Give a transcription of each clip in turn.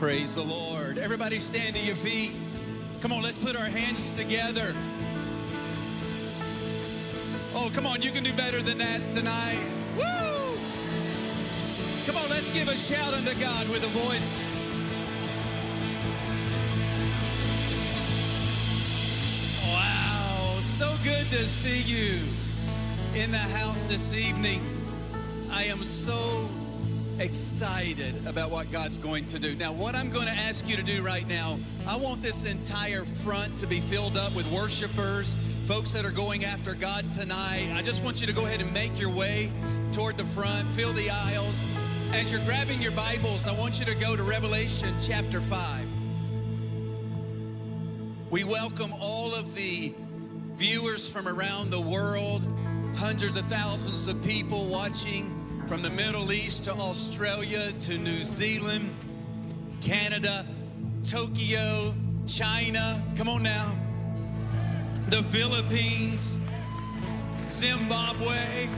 Praise the Lord. Everybody stand to your feet. Come on, let's put our hands together. Oh, come on, you can do better than that tonight. Woo! Come on, let's give a shout unto God with a voice. Wow, so good to see you in the house this evening. I am so excited about what God's going to do. Now, what I'm going to ask you to do right now, I want this entire front to be filled up with worshipers, folks that are going after God tonight. I just want you to go ahead and make your way toward the front, fill the aisles. As you're grabbing your Bibles, I want you to go to Revelation chapter 5. We welcome all of the viewers from around the world, hundreds of thousands of people watching from the Middle East to Australia to New Zealand, Canada, Tokyo, China. Come on now. The Philippines, Zimbabwe,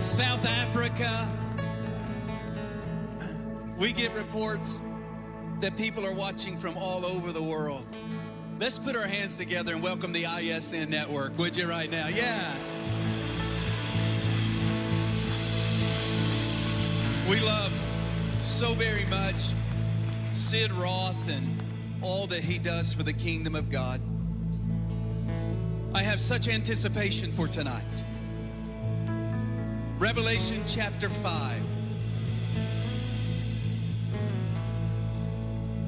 South Africa. We get reports that people are watching from all over the world. Let's put our hands together and welcome the ISN network, would you, right now? Yes. We love so very much Sid Roth and all that he does for the kingdom of God. I have such anticipation for tonight. Revelation chapter 5,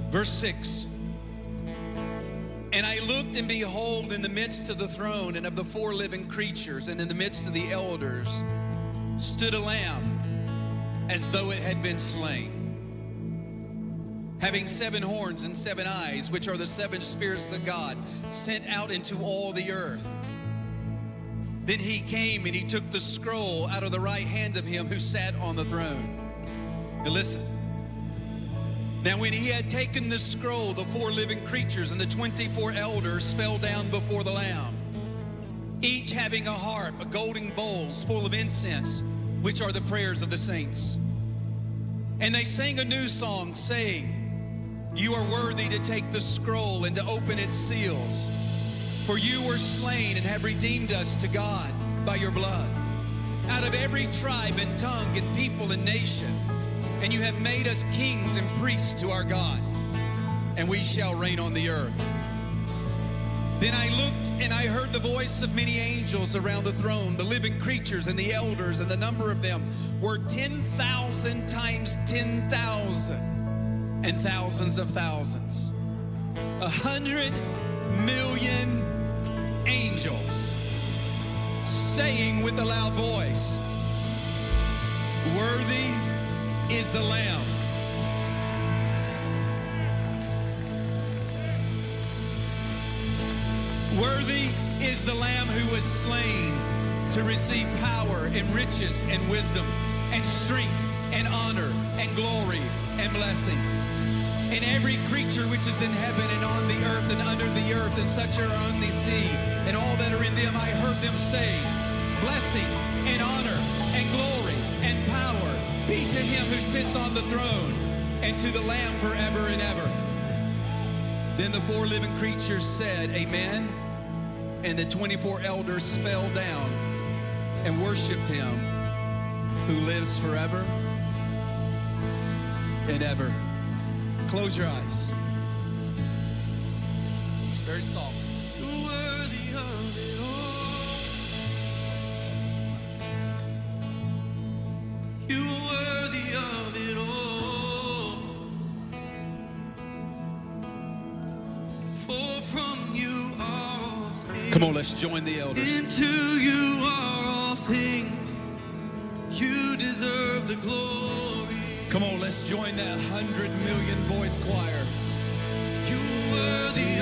verse 6. And I looked, and behold, in the midst of the throne and of the four living creatures, and in the midst of the elders, stood a lamb as though it had been slain, having seven horns and seven eyes, which are the seven spirits of God sent out into all the earth. Then he came and he took the scroll out of the right hand of him who sat on the throne. Now listen. Now, when he had taken the scroll, the four living creatures and the 24 elders fell down before the Lamb, each having a harp, a golden bowls full of incense, which are the prayers of the saints. And they sang a new song, saying, You are worthy to take the scroll and to open its seals. For you were slain and have redeemed us to God by your blood, out of every tribe and tongue and people and nation. And you have made us kings and priests to our God, and we shall reign on the earth. Then I looked and I heard the voice of many angels around the throne, the living creatures and the elders, and the number of them were 10,000 times 10,000 and thousands of thousands. A hundred million angels saying with a loud voice, Worthy is the Lamb. Worthy is the Lamb who was slain to receive power and riches and wisdom and strength and honor and glory and blessing. And every creature which is in heaven and on the earth and under the earth and such are on the sea and all that are in them, I heard them say, Blessing and honor and glory and power be to him who sits on the throne and to the Lamb forever and ever. Then the four living creatures said, Amen. And the 24 elders fell down and worshiped him who lives forever and ever. Close your eyes. It's very soft. You let's join the elders. Into you are all things. You deserve the glory. Come on, let's join that hundred million voice choir. You are worthy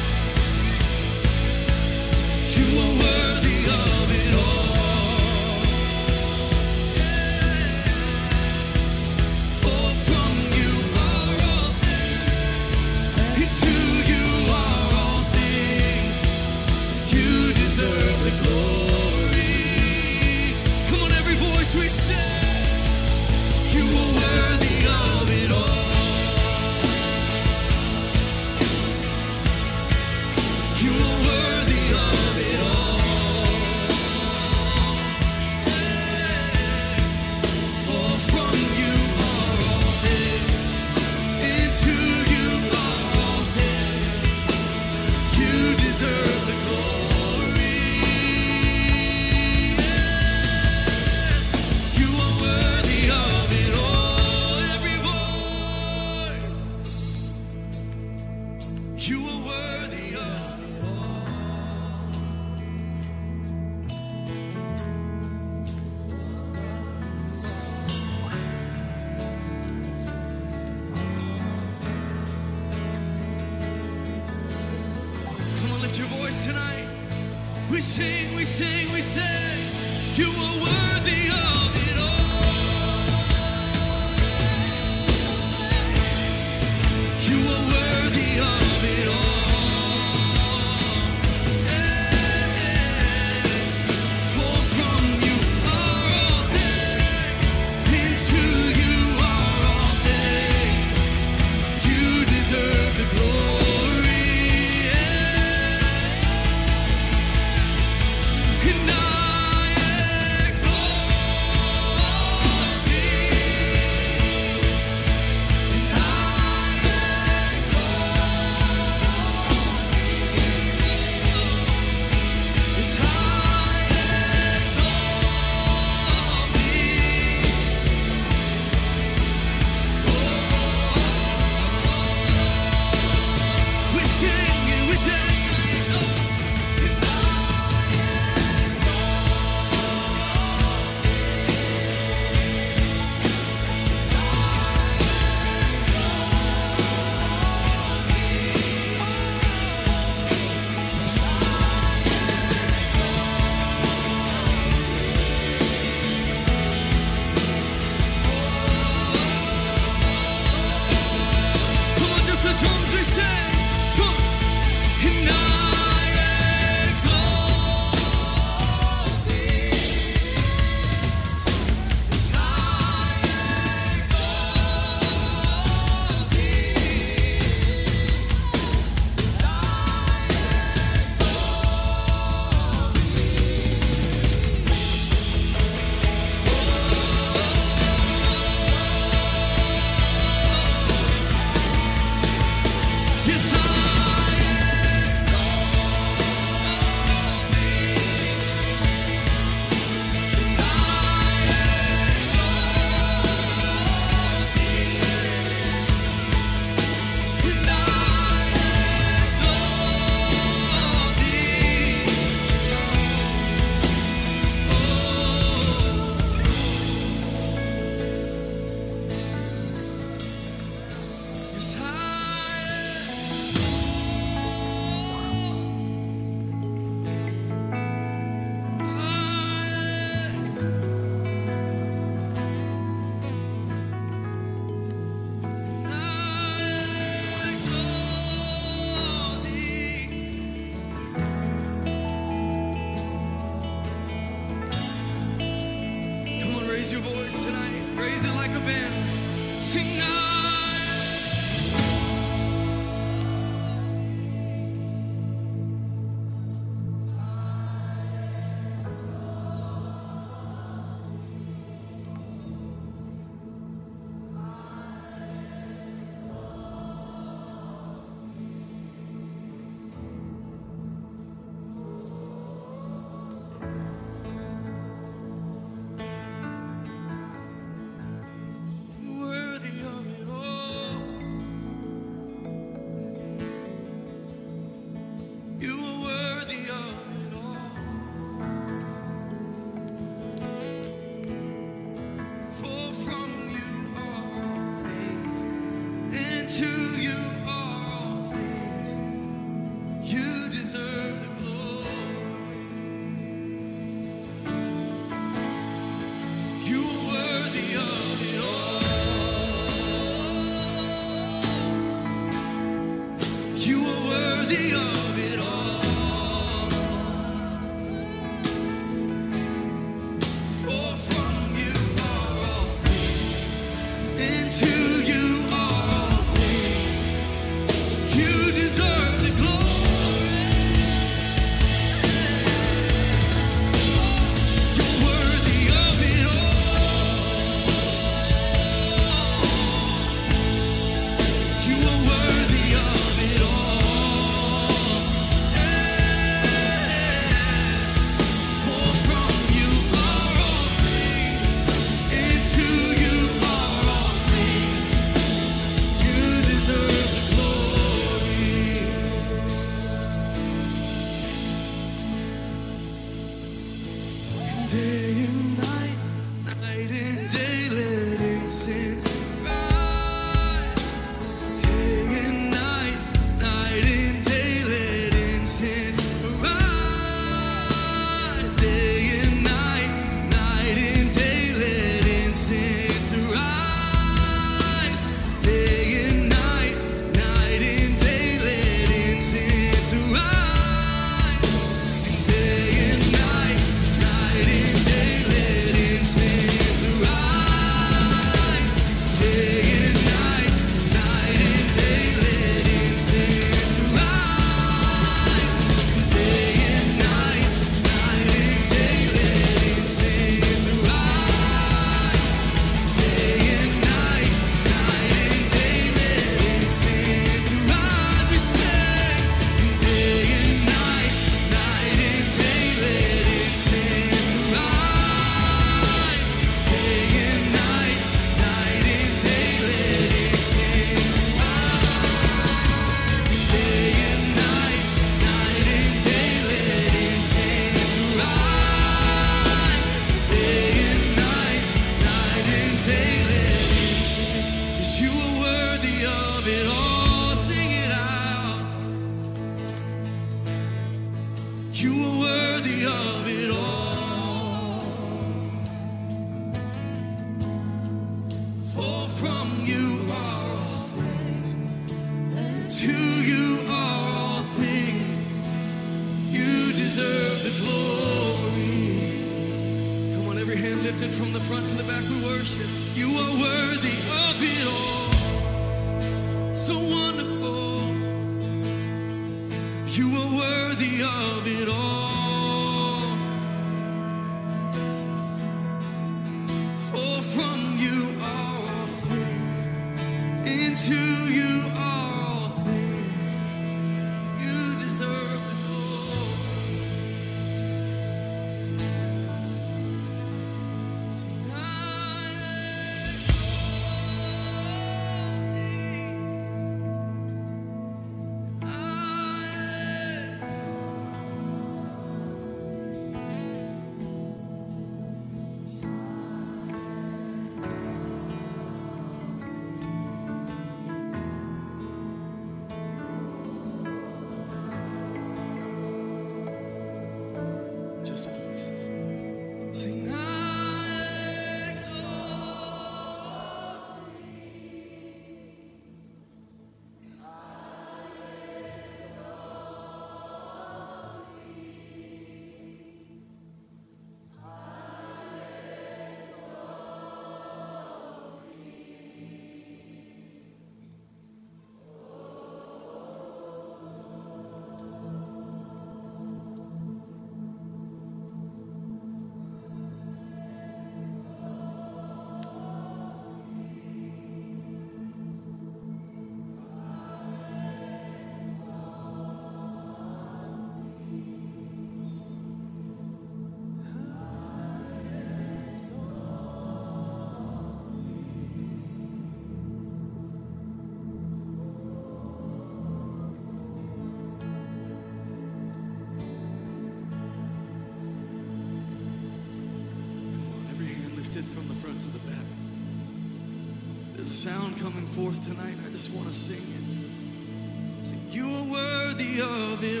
forth tonight, I just want to sing it. Sing, you are worthy of it.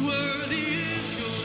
worthy is your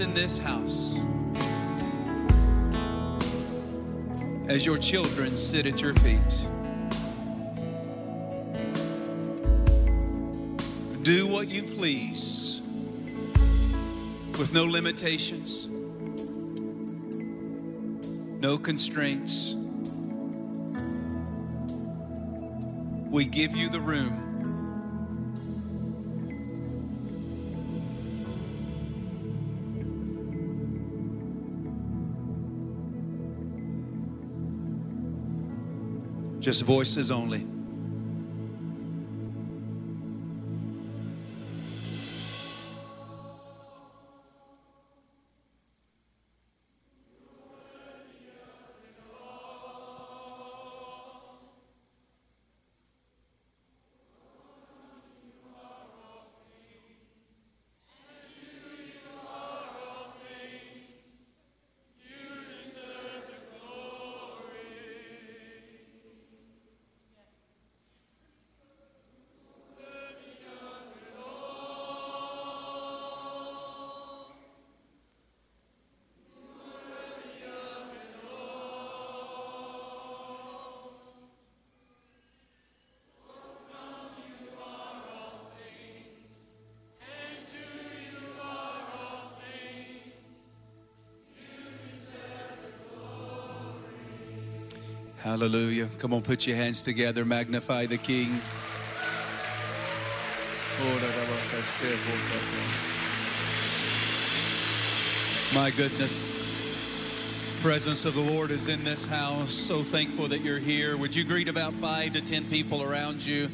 in this house as your children sit at your feet. Do what you please with no limitations, no constraints. We give you the room. Just voices only. Hallelujah. Come on, put your hands together, magnify the King. My goodness. Presence of the Lord is in this house. So thankful that you're here. Would you greet about five to ten people around you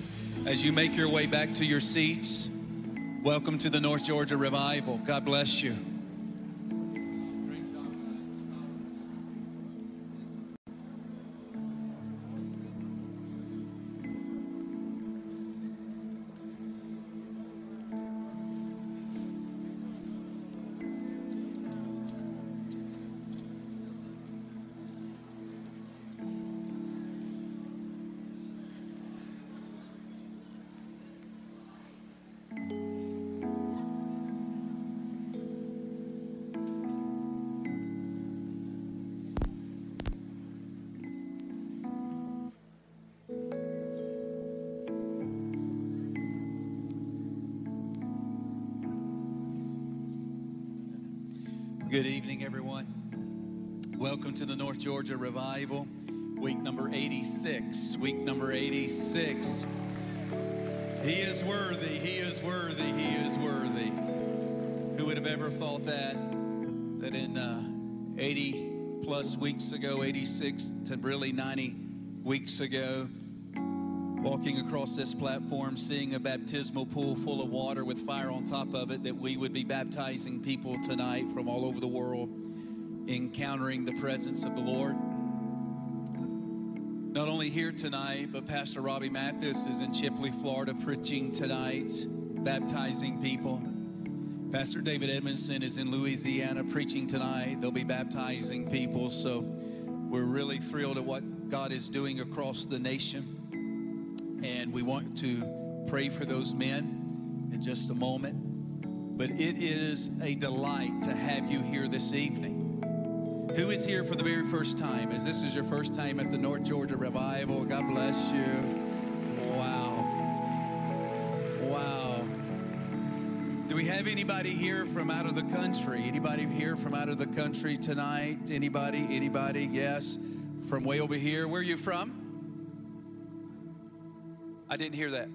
as you make your way back to your seats? Welcome to the North Georgia Revival. God bless you. Georgia Revival, week number 86. Week number 86. He is worthy, he is worthy, he is worthy. Who would have ever thought that? That in uh, 80 plus weeks ago, 86 to really 90 weeks ago, walking across this platform, seeing a baptismal pool full of water with fire on top of it, that we would be baptizing people tonight from all over the world. Encountering the presence of the Lord. Not only here tonight, but Pastor Robbie Mathis is in Chipley, Florida, preaching tonight, baptizing people. Pastor David Edmondson is in Louisiana preaching tonight. They'll be baptizing people. So we're really thrilled at what God is doing across the nation. And we want to pray for those men in just a moment. But it is a delight to have you here this evening. Who is here for the very first time? As this is your first time at the North Georgia Revival, God bless you. Wow. Wow. Do we have anybody here from out of the country? Anybody here from out of the country tonight? Anybody? Anybody? Yes. From way over here. Where are you from? I didn't hear that.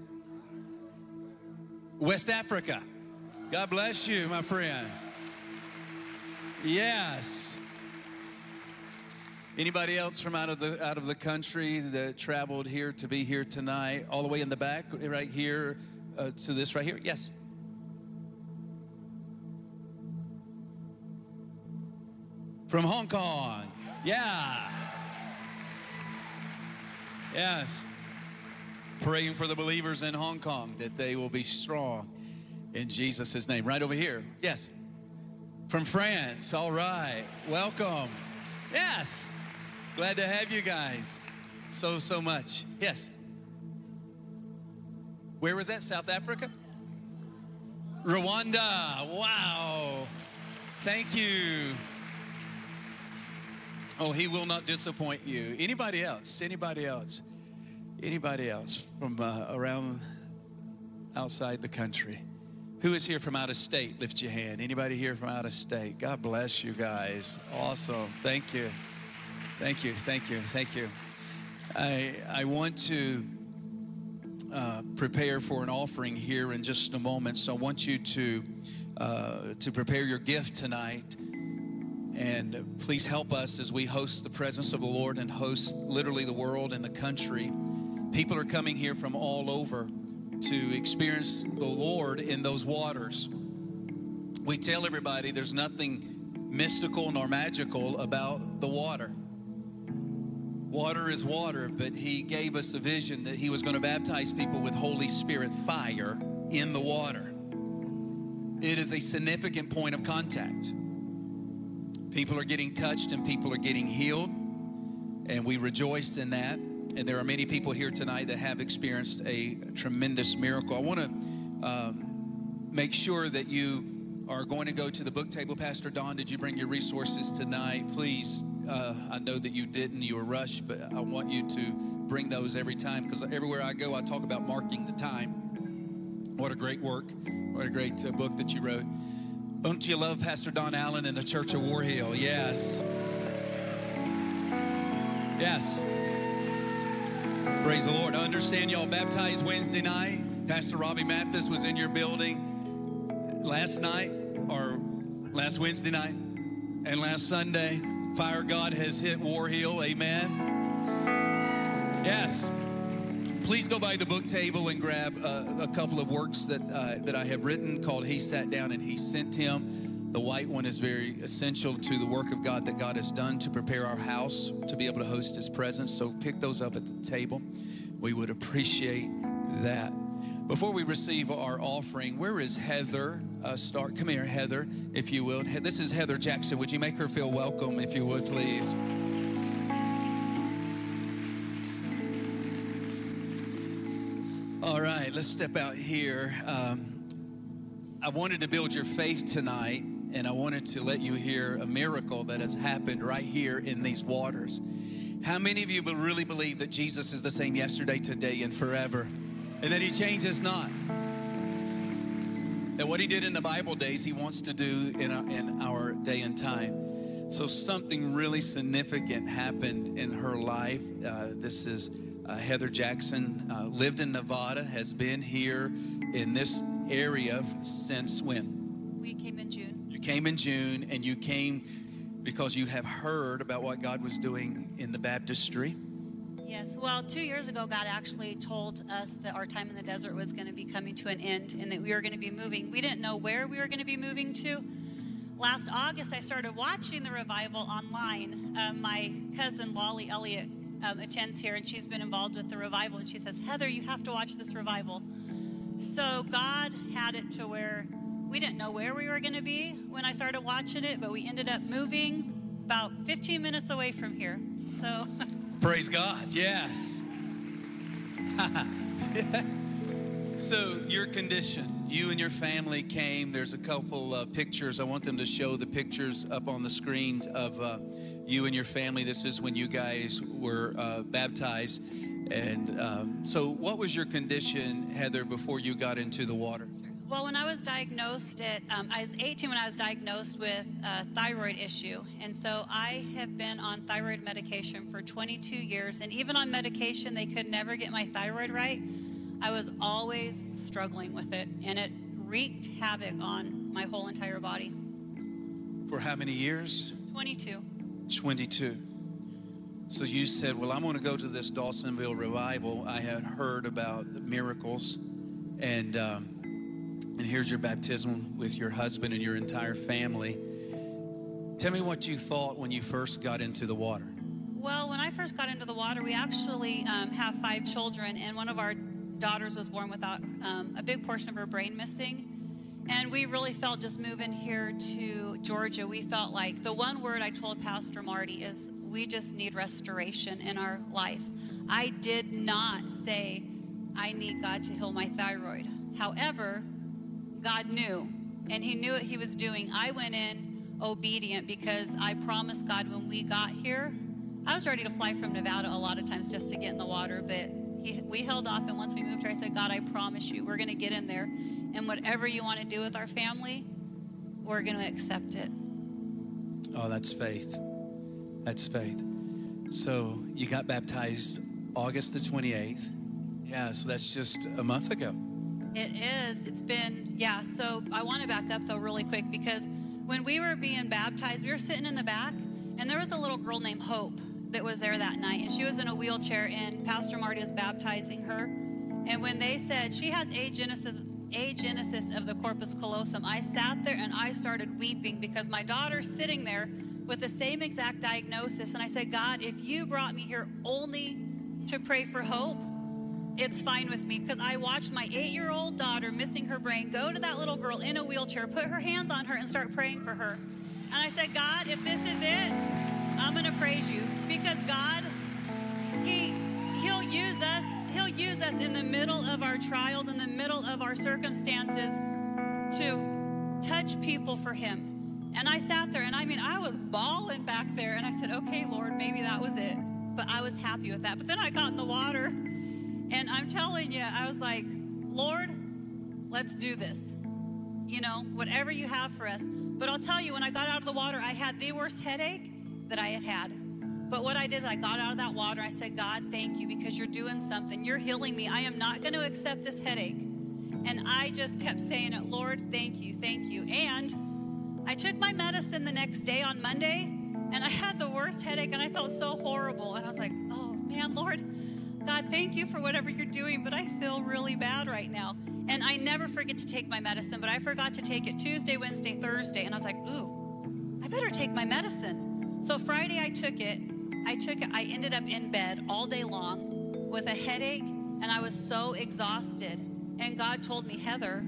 West Africa. God bless you, my friend. Yes. Anybody else from out of the out of the country that traveled here to be here tonight? All the way in the back, right here, uh, to this right here. Yes. From Hong Kong. Yeah. Yes. Praying for the believers in Hong Kong that they will be strong in Jesus' name. Right over here. Yes. From France. All right. Welcome. Yes. Glad to have you guys so, so much. Yes. Where was that? South Africa? Rwanda. Wow. Thank you. Oh, he will not disappoint you. Anybody else? Anybody else? Anybody else from uh, around outside the country? Who is here from out of state? Lift your hand. Anybody here from out of state? God bless you guys. Awesome. Thank you. Thank you. Thank you. Thank you. I I want to uh, prepare for an offering here in just a moment. So I want you to uh, to prepare your gift tonight. And please help us as we host the presence of the Lord and host literally the world and the country. People are coming here from all over to experience the Lord in those waters. We tell everybody there's nothing mystical nor magical about the water. Water is water, but He gave us a vision that He was going to baptize people with Holy Spirit fire in the water. It is a significant point of contact. People are getting touched and people are getting healed, and we rejoice in that. And there are many people here tonight that have experienced a tremendous miracle. I want to um, make sure that you are going to go to the book table. Pastor Don, did you bring your resources tonight? Please, uh, I know that you didn't, you were rushed, but I want you to bring those every time because everywhere I go, I talk about marking the time. What a great work. What a great uh, book that you wrote. Don't you love Pastor Don Allen and the Church of War Hill? Yes. Yes. Praise the Lord. I understand y'all baptized Wednesday night. Pastor Robbie Mathis was in your building last night or last Wednesday night and last Sunday. Fire God has hit War Hill. Amen. Yes. Please go by the book table and grab uh, a couple of works that uh, that I have written called "He Sat Down and He Sent Him." The white one is very essential to the work of God that God has done to prepare our house to be able to host His presence. So pick those up at the table. We would appreciate that. Before we receive our offering, where is Heather? Uh, start. Come here, Heather, if you will. This is Heather Jackson. Would you make her feel welcome, if you would, please? All right, let's step out here. Um, I wanted to build your faith tonight, and I wanted to let you hear a miracle that has happened right here in these waters. How many of you really believe that Jesus is the same yesterday, today, and forever, and that He changes not? That what He did in the Bible days, He wants to do in our, in our day and time. So something really significant happened in her life. Uh, this is uh, Heather Jackson, uh, lived in Nevada, has been here in this area since when? We came in June. You came in June, and you came because you have heard about what God was doing in the baptistry. Yes, well, two years ago, God actually told us that our time in the desert was going to be coming to an end and that we were going to be moving. We didn't know where we were going to be moving to last August, I started watching the revival online. Um, my cousin Lolly Elliott um, attends here, and she's been involved with the revival. And she says, Heather, you have to watch this revival. So God had it to where we didn't know where we were going to be when I started watching it, but we ended up moving about 15 minutes away from here. So, Praise God. Yes. so, your condition, you and your family came. There's a couple uh, pictures. I want them to show the pictures up on the screen of uh, you and your family. This is when you guys were uh, baptized. And um, so, what was your condition, Heather, before you got into the water? Well, when I was diagnosed at, um, I was 18 when I was diagnosed with a thyroid issue. And so I have been on thyroid medication for 22 years. And even on medication, they could never get my thyroid right. I was always struggling with it. And it wreaked havoc on my whole entire body. For how many years? 22. 22. So you said, Well, I'm going to go to this Dawsonville revival. I had heard about the miracles, and um, and here's your baptism with your husband and your entire family. Tell me what you thought when you first got into the water. Well, when I first got into the water, we actually um, have five children, and one of our daughters was born without um, a big portion of her brain missing. And we really felt just moving here to Georgia, we felt like the one word I told Pastor Marty is we just need restoration in our life. I did not say I need God to heal my thyroid. However, God knew, and He knew what He was doing. I went in obedient because I promised God when we got here, I was ready to fly from Nevada a lot of times just to get in the water, but he, we held off. And once we moved here, I said, God, I promise you, we're going to get in there. And whatever you want to do with our family, we're going to accept it. Oh, that's faith. That's faith. So you got baptized August the 28th. Yeah, so that's just a month ago. It is. It's been, yeah. So I want to back up though, really quick, because when we were being baptized, we were sitting in the back, and there was a little girl named Hope that was there that night, and she was in a wheelchair, and Pastor Marty was baptizing her. And when they said she has agenesis, agenesis of the corpus callosum, I sat there and I started weeping because my daughter's sitting there with the same exact diagnosis. And I said, God, if you brought me here only to pray for hope, it's fine with me because I watched my eight year old daughter missing her brain go to that little girl in a wheelchair, put her hands on her, and start praying for her. And I said, God, if this is it, I'm going to praise you because God, He, He'll use us. He'll use us in the middle of our trials, in the middle of our circumstances, to touch people for Him. And I sat there, and I mean, I was bawling back there, and I said, "Okay, Lord, maybe that was it." But I was happy with that. But then I got in the water, and I'm telling you, I was like, Lord, let's do this. You know, whatever you have for us. But I'll tell you, when I got out of the water, I had the worst headache that I had had. But what I did is I got out of that water. I said, God, thank you because you're doing something. You're healing me. I am not going to accept this headache. And I just kept saying it, Lord, thank you, thank you. And I took my medicine the next day on Monday, and I had the worst headache, and I felt so horrible. And I was like, oh man, Lord, God, thank you for whatever you're doing, but I feel really bad right now. And I never forget to take my medicine, but I forgot to take it Tuesday, Wednesday, Thursday. And I was like, ooh, I better take my medicine. So Friday I took it. I took it. I ended up in bed all day long with a headache, and I was so exhausted. And God told me, Heather,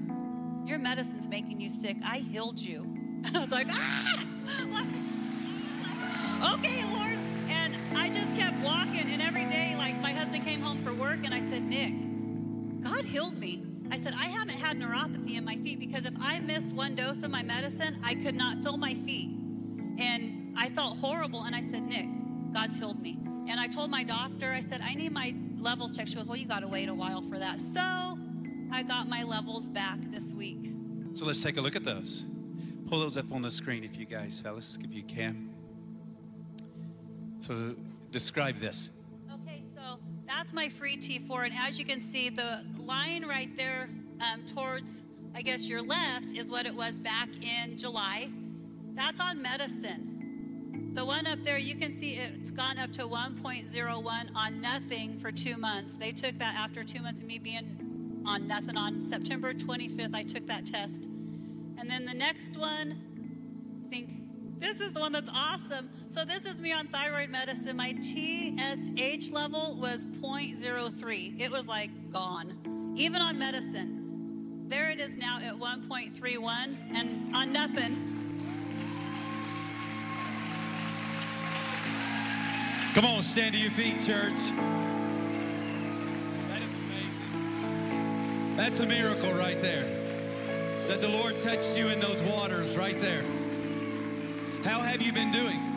your medicine's making you sick. I healed you. And I was like, ah! okay, Lord. I just kept walking. And every day, like my husband came home for work, and I said, Nick, God healed me. I said, I haven't had neuropathy in my feet because if I missed one dose of my medicine, I could not feel my feet. And I felt horrible. And I said, Nick, God's healed me. And I told my doctor, I said, I need my levels checked. She goes, Well, you got to wait a while for that. So I got my levels back this week. So let's take a look at those. Pull those up on the screen if you guys, fellas, if you can. So describe this. Okay, so that's my free T4. And as you can see, the line right there um, towards, I guess, your left is what it was back in July. That's on medicine. The one up there, you can see it's gone up to 1.01 on nothing for two months. They took that after two months of me being on nothing. On September 25th, I took that test. And then the next one, I think This is the one that's awesome. So this is me on thyroid medicine. My TSH level was 0.03. It was like gone. Even on medicine. There it is now at 1.31 and on nothing. Come on, stand to your feet, church. That is amazing. That's a miracle right there. That the Lord touched you in those waters right there. How have you been doing?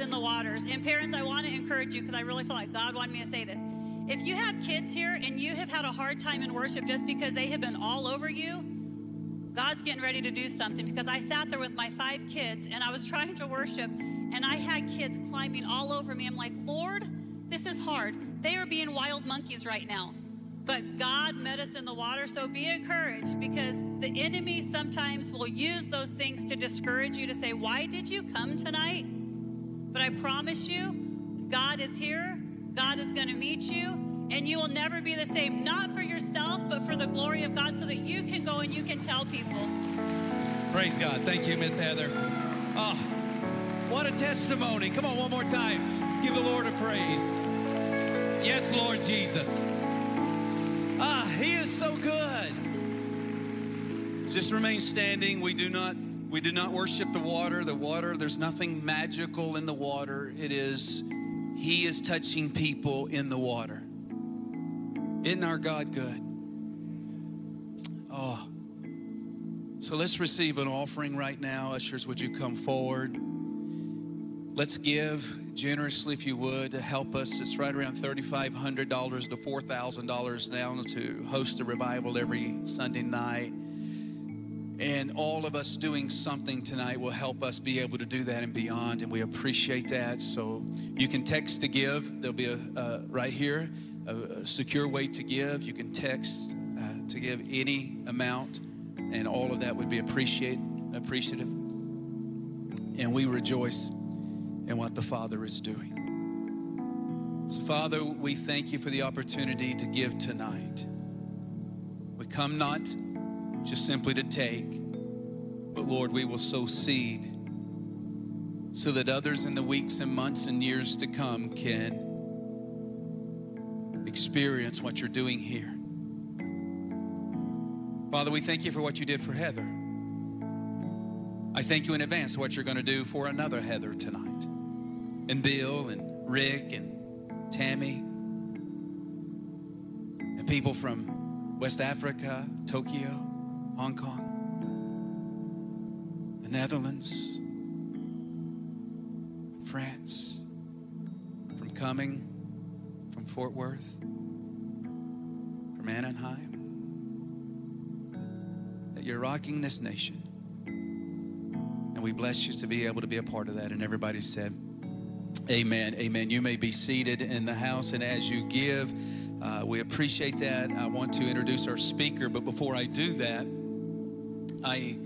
In the waters. And parents, I want to encourage you because I really feel like God wanted me to say this. If you have kids here and you have had a hard time in worship just because they have been all over you, God's getting ready to do something because I sat there with my five kids and I was trying to worship and I had kids climbing all over me. I'm like, Lord, this is hard. They are being wild monkeys right now. But God met us in the water, so be encouraged because the enemy sometimes will use those things to discourage you to say, Why did you come tonight? But I promise you, God is here, God is going to meet you, and you will never be the same, not for yourself, but for the glory of God, so that you can go and you can tell people. Praise God. Thank you, Miss Heather. Oh, what a testimony. Come on, one more time. Give the Lord a praise. Yes, Lord Jesus. Ah, He is so good. Just remain standing. We do not we do not worship the water. The water, there's nothing magical in the water. It is He is touching people in the water. Isn't our God good? Oh. So let's receive an offering right now. Ushers, would you come forward? Let's give generously, if you would, to help us. It's right around $3,500 to $4,000 now to host a revival every Sunday night. And all of us doing something tonight will help us be able to do that and beyond. And we appreciate that. So you can text to give. There'll be a uh, right here a, a secure way to give. You can text uh, to give any amount, and all of that would be appreciate appreciative. And we rejoice in what the Father is doing. So, Father, we thank you for the opportunity to give tonight. We come not just simply to take, but Lord, we will sow seed so that others in the weeks and months and years to come can experience what you're doing here. Father, we thank you for what you did for Heather. I thank you in advance for what you're going to do for another Heather tonight. And Bill and Rick and Tammy and people from West Africa, Tokyo, Hong Kong, the Netherlands, France, from coming from Fort Worth, from Anaheim, that you're rocking this nation. And we bless you to be able to be a part of that. And everybody said, Amen. Amen. You may be seated in the house, and as you give, uh, we appreciate that. I want to introduce our speaker, but before I do that, I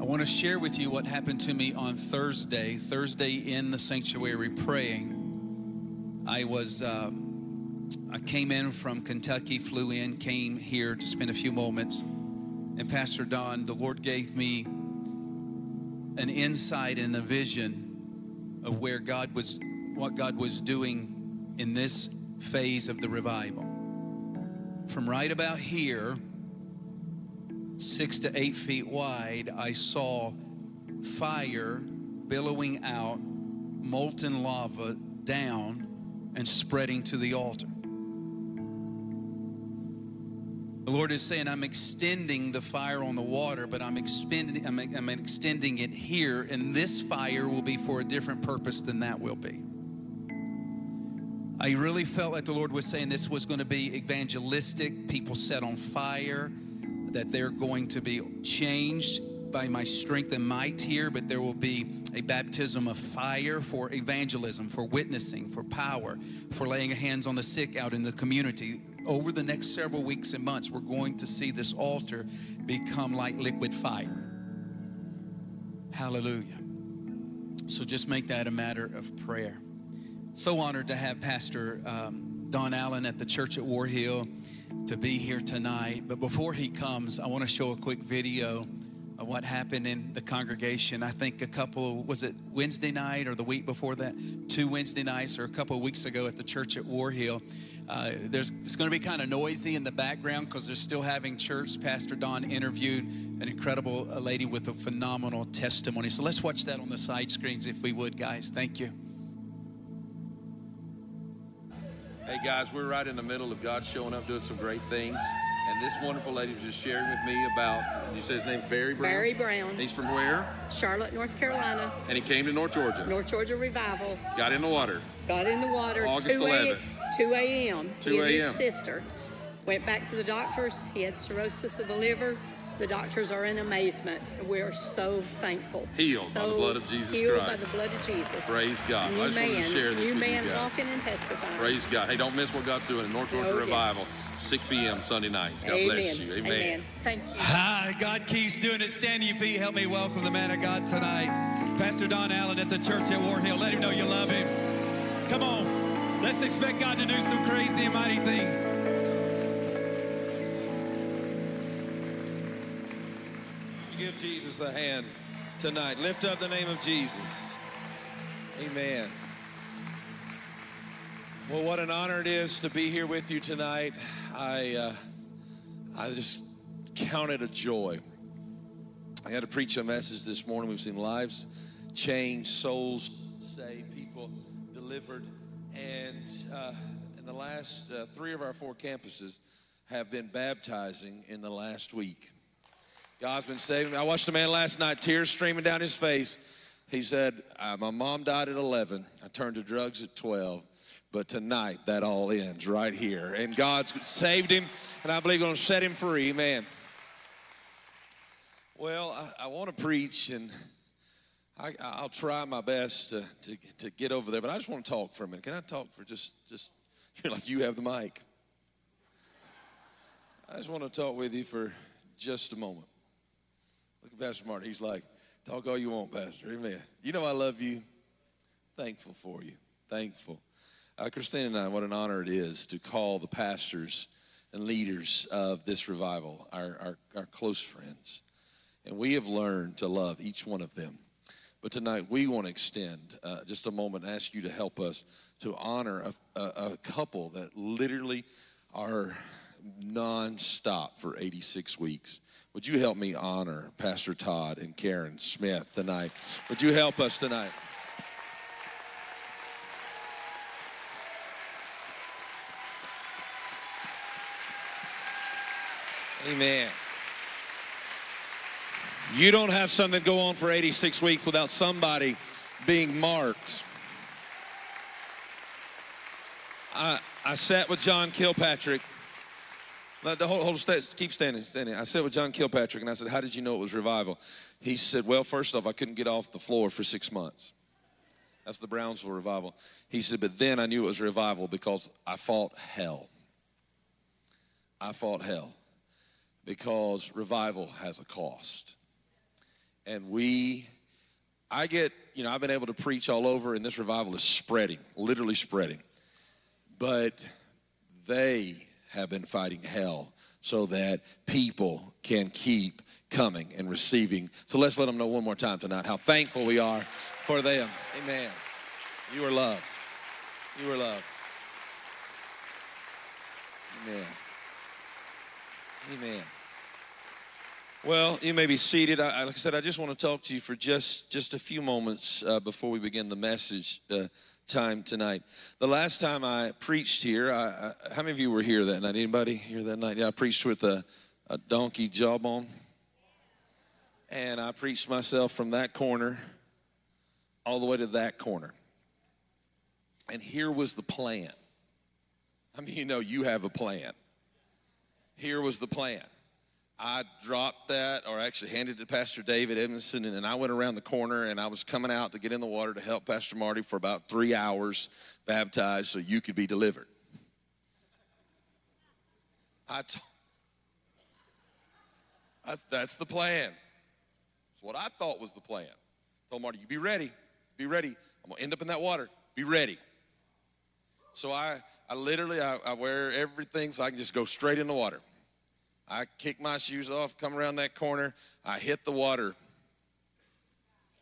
I want to share with you what happened to me on Thursday. Thursday in the sanctuary praying. I was uh, I came in from Kentucky, flew in, came here to spend a few moments, and Pastor Don, the Lord gave me an insight and a vision of where God was, what God was doing in this phase of the revival. From right about here, six to eight feet wide, I saw fire billowing out, molten lava down and spreading to the altar. The Lord is saying, I'm extending the fire on the water, but I'm, expending, I'm, I'm extending it here, and this fire will be for a different purpose than that will be. I really felt like the Lord was saying this was going to be evangelistic, people set on fire, that they're going to be changed by my strength and might here, but there will be a baptism of fire for evangelism, for witnessing, for power, for laying hands on the sick out in the community. Over the next several weeks and months, we're going to see this altar become like liquid fire. Hallelujah. So just make that a matter of prayer. So honored to have Pastor um, Don Allen at the church at War Hill to be here tonight. But before he comes, I want to show a quick video of what happened in the congregation. I think a couple, was it Wednesday night or the week before that? Two Wednesday nights or a couple weeks ago at the church at War Hill. Uh, there's, it's going to be kind of noisy in the background because they're still having church. Pastor Don interviewed an incredible uh, lady with a phenomenal testimony. So let's watch that on the side screens if we would, guys. Thank you. Hey guys, we're right in the middle of God showing up doing some great things. And this wonderful lady was just sharing with me about, you said his name's Barry Brown? Barry Brown. He's from where? Charlotte, North Carolina, And he came to North Georgia. North Georgia Revival. Got in the water. Got in the water. August 2 a- 11th. 2 a.m. 2 He and a.m.. His sister went back to the doctors. He had cirrhosis of the liver. The doctors are in amazement. We are so thankful. Healed by the blood of Jesus healed Christ. by the blood of Jesus. Praise God. New I just wanted to man, share this new with you man guys. walking and testifying. Praise God. Hey, don't miss what God's doing in North Georgia Oh, yes. Revival, 6 p.m. Sunday nights. God Amen. bless you. Amen. Thank you. Ah, God keeps doing it. Stand to your feet. Help me welcome the man of God tonight. Pastor Don Allen at the church at War Hill. Let him know you love him. Come on. Let's expect God to do some crazy and mighty things. Give Jesus a hand tonight. Lift up the name of Jesus. Amen. Well, what an honor it is to be here with you tonight. I, uh, I just count it a joy. I had to preach a message this morning. We've seen lives changed, souls saved, people delivered, and uh, in the last uh, three of our four campuses have been baptizing in the last week. God's been saving me. I watched a man last night, tears streaming down his face. He said, uh, My mom died at 11. I turned to drugs at 12. But tonight, that all ends right here. And God's saved him, and I believe going to set him free. Amen. Well, I, I want to preach, and I, I'll try my best to, to, to get over there, but I just want to talk for a minute. Can I talk for just, just, you're like you have the mic. I just want to talk with you for just a moment. Pastor Martin. He's like, talk all you want, Pastor. Amen. You know I love you. Thankful for you. Thankful. Uh, Christine and I, what an honor it is to call the pastors and leaders of this revival, our, our, our close friends. And we have learned to love each one of them. But tonight we want to extend uh, just a moment and ask you to help us to honor a, a, a couple that literally are nonstop for 86 weeks. Would you help me honor Pastor Todd and Karen Smith tonight? Would you help us tonight? Amen. You don't have something go on for 86 weeks without somebody being marked. I, I sat with John Kilpatrick. Whole, whole sta- keep standing, standing. I said with John Kilpatrick and I said, How did you know it was revival? He said, Well, first off, I couldn't get off the floor for six months. That's the Brownsville revival. He said, But then I knew it was revival because I fought hell. I fought hell because revival has a cost. And we, I get, you know, I've been able to preach all over, and this revival is spreading, literally spreading. But they have been fighting hell so that people can keep coming and receiving. So let's let them know one more time tonight how thankful we are for them. Amen. You are loved. You are loved. Amen. Amen. Well, you may be seated. I, like I said, I just want to talk to you for just just a few moments uh, before we begin the message uh, time tonight. The last time I preached here, I, I, how many of you were here that night? Anybody here that night? Yeah, I preached with a, a donkey jawbone, and I preached myself from that corner all the way to that corner. And here was the plan. I mean, you know, you have a plan. Here was the plan. I dropped that, or actually handed it to Pastor David Edmondson, and then I went around the corner and I was coming out to get in the water to help Pastor Marty for about three hours, baptized, so you could be delivered. I t- I, that's the plan. It's what I thought was the plan. told Marty, you be ready, be ready. I'm gonna end up in that water. Be ready. So I I literally, I, I wear everything so I can just go straight in the water. I kick my shoes off, come around that corner, I hit the water.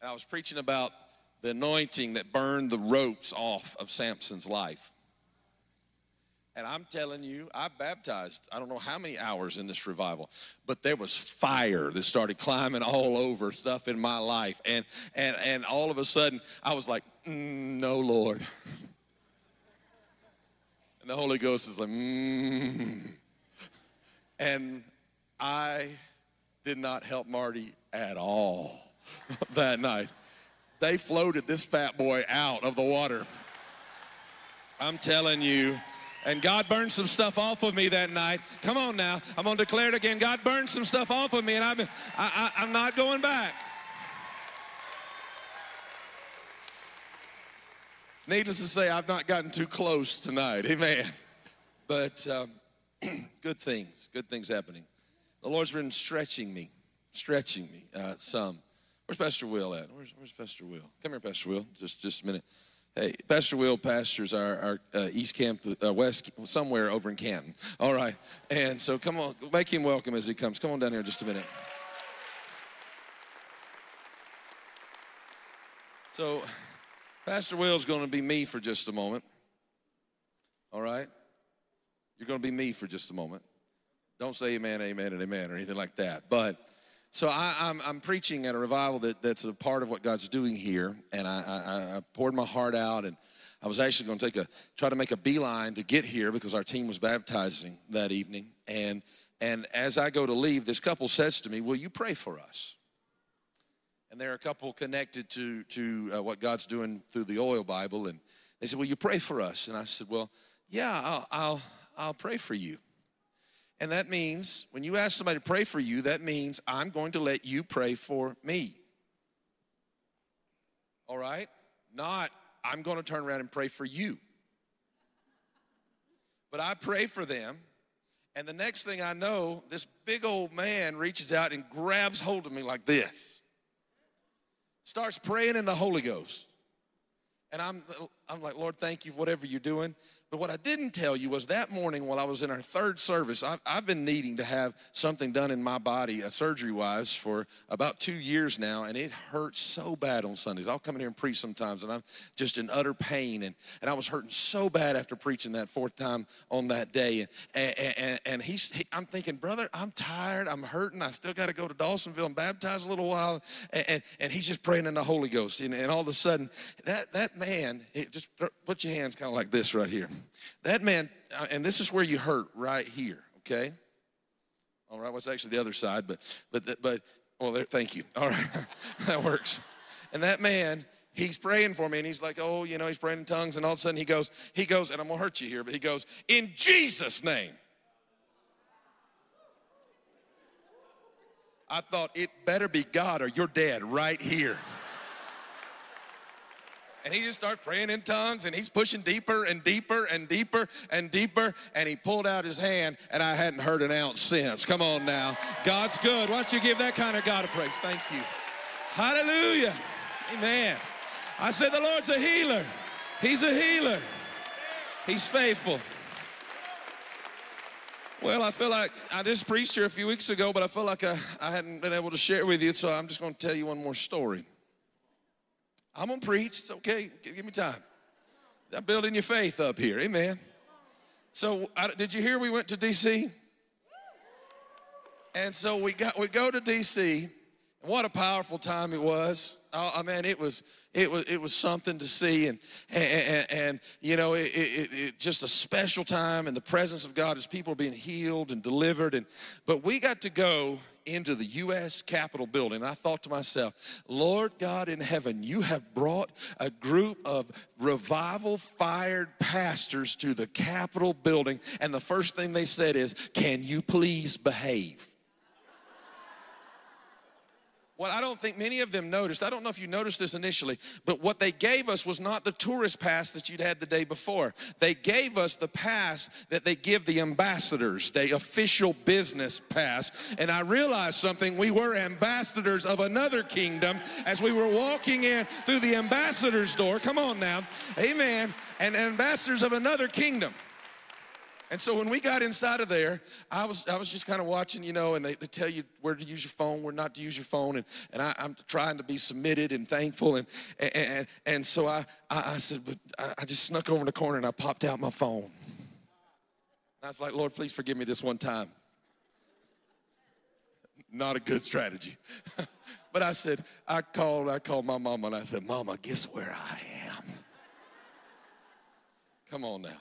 And I was preaching about the anointing that burned the ropes off of Samson's life. And I'm telling you, I baptized, I don't know how many hours in this revival, but there was fire that started climbing all over stuff in my life. And and and all of a sudden I was like, mm, no, Lord. And the Holy Ghost is like, mm. And I did not help Marty at all that night. They floated this fat boy out of the water. I'm telling you. And God burned some stuff off of me that night. Come on now. I'm going to declare it again. God burned some stuff off of me, and I'm, I, I, I'm not going back. Needless to say, I've not gotten too close tonight. Amen. But um, good things, good things happening. The Lord's been stretching me, stretching me uh, some. Where's Pastor Will at? Where's, where's Pastor Will? Come here, Pastor Will. Just, just a minute. Hey, Pastor Will pastors our, our uh, East Camp, uh, West, somewhere over in Canton. All right. And so come on, make him welcome as he comes. Come on down here just a minute. So, Pastor Will's going to be me for just a moment. All right? You're going to be me for just a moment. Don't say amen, amen, and amen or anything like that. But so I, am preaching at a revival that, that's a part of what God's doing here, and I, I, I poured my heart out, and I was actually going to take a try to make a beeline to get here because our team was baptizing that evening, and and as I go to leave, this couple says to me, "Will you pray for us?" And they're a couple connected to to uh, what God's doing through the Oil Bible, and they said, "Will you pray for us?" And I said, "Well, yeah, I'll I'll, I'll pray for you." And that means when you ask somebody to pray for you, that means I'm going to let you pray for me. All right? Not, I'm going to turn around and pray for you. But I pray for them, and the next thing I know, this big old man reaches out and grabs hold of me like this, starts praying in the Holy Ghost. And I'm, I'm like, Lord, thank you for whatever you're doing. But what I didn't tell you was that morning while I was in our third service, I've, I've been needing to have something done in my body, uh, surgery wise, for about two years now, and it hurts so bad on Sundays. I'll come in here and preach sometimes, and I'm just in utter pain. And, and I was hurting so bad after preaching that fourth time on that day. And, and, and, he's, he, I'm thinking, brother, I'm tired, I'm hurting, I still got to go to Dawsonville and baptize a little while. And, and, and he's just praying in the Holy Ghost. And, and all of a sudden, that, that man, just put your hands kind of like this right here. That man, uh, and this is where you hurt right here, okay? All right, what's well, actually the other side, but, but, but, well, there, thank you. All right, that works. And that man, he's praying for me and he's like, oh, you know, he's praying in tongues. And all of a sudden he goes, he goes, and I'm gonna hurt you here, but he goes, in Jesus' name. I thought it better be God or you're dead right here and he just starts praying in tongues and he's pushing deeper and deeper and deeper and deeper and he pulled out his hand and I hadn't heard an ounce since. Come on now. God's good. Why don't you give that kind of God a praise? Thank you. Hallelujah. Amen. I said the Lord's a healer. He's a healer. He's faithful. Well, I feel like I just preached here a few weeks ago, but I feel like I, I hadn't been able to share with you, so I'm just going to tell you one more story. I'm gonna preach. It's okay. Give me time. I'm building your faith up here. Amen. So, I, did you hear we went to DC? And so we got we go to DC, what a powerful time it was. Oh, oh I mean, it was it was it was something to see, and and, and, and you know, it, it, it, just a special time in the presence of God as people are being healed and delivered. And but we got to go into the U.S. Capitol building. I thought to myself, Lord God in heaven, you have brought a group of revival fired pastors to the Capitol building. And the first thing they said is, Can you please behave? What I don't think many of them noticed, I don't know if you noticed this initially, but what they gave us was not the tourist pass that you'd had the day before. They gave us the pass that they give the ambassadors, the official business pass. And I realized something. We were ambassadors of another kingdom as we were walking in through the ambassador's door. Come on now. Amen. And ambassadors of another kingdom. And so when we got inside of there, I was I was just kind of watching, you know, and they, they tell you where to use your phone, where not to use your phone, and, and I, am trying to be submitted and thankful, and and and, so I, I, I said, but I, I just snuck over in the corner and I popped out my phone. And I was like, Lord, please forgive me this one time. Not a good strategy. but I said, I called, I called my mama and I said, Mama, guess where I am? Come on now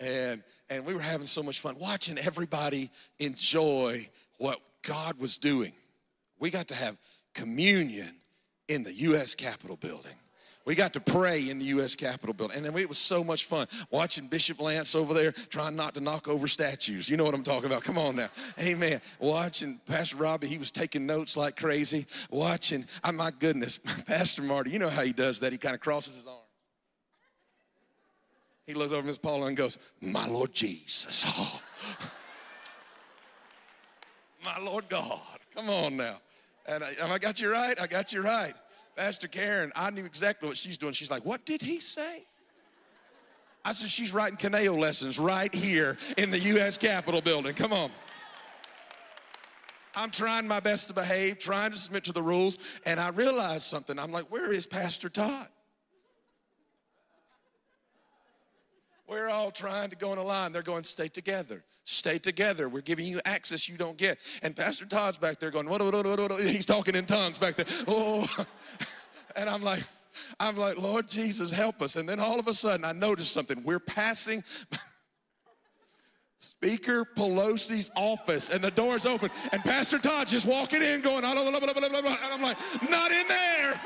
and and we were having so much fun watching everybody enjoy what God was doing. We got to have communion in the U.S. Capitol building. We got to pray in the U.S. Capitol building. And it was so much fun watching Bishop Lance over there trying not to knock over statues. You know what I'm talking about. Come on now. Amen. Watching Pastor Robbie, he was taking notes like crazy. Watching, oh my goodness, Pastor Marty, you know how he does that. He kind of crosses his arms. He looks over Miss Paula and goes, My Lord Jesus. Oh. My Lord God. Come on now. And I, and I got you right? I got you right. Pastor Karen, I knew exactly what she's doing. She's like, What did he say? I said, She's writing Caneo lessons right here in the U.S. Capitol building. Come on. I'm trying my best to behave, trying to submit to the rules, and I realized something. I'm like, Where is Pastor Todd? We're all trying to go in a line. They're going, stay together. Stay together. We're giving you access you don't get. And Pastor Todd's back there going, what, what, what, what, he's talking in tongues back there. Oh, and I'm like, I'm like, Lord Jesus, help us. And then all of a sudden, I noticed something. We're passing Speaker Pelosi's office, and the door's open, and Pastor Todd just walking in, going, and I'm like, not in there.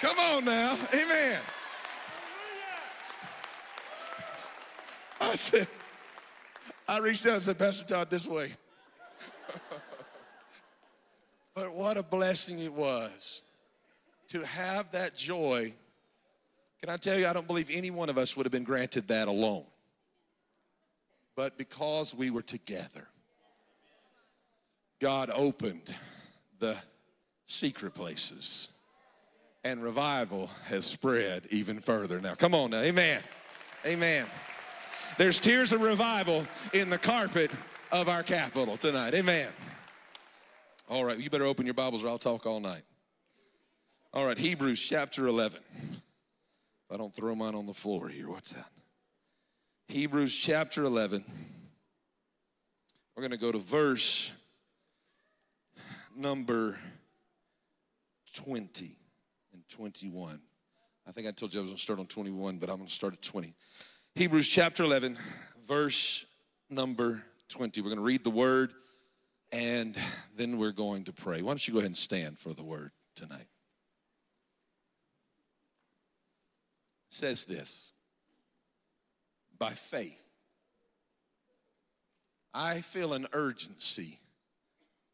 Come on now. Amen. I said, I reached out and said, Pastor Todd, this way. but what a blessing it was to have that joy. Can I tell you, I don't believe any one of us would have been granted that alone. But because we were together, God opened the secret places and revival has spread even further. Now, come on now, amen. Amen. There's tears of revival in the carpet of our capital tonight. Amen. All right, you better open your Bibles or I'll talk all night. All right, Hebrews chapter 11. If I don't throw mine on the floor here, what's that? Hebrews chapter 11. We're going to go to verse number 20. 21. I think I told you I was going to start on 21, but I'm going to start at 20. Hebrews chapter 11, verse number 20. We're going to read the word and then we're going to pray. Why don't you go ahead and stand for the word tonight? It says this by faith. I feel an urgency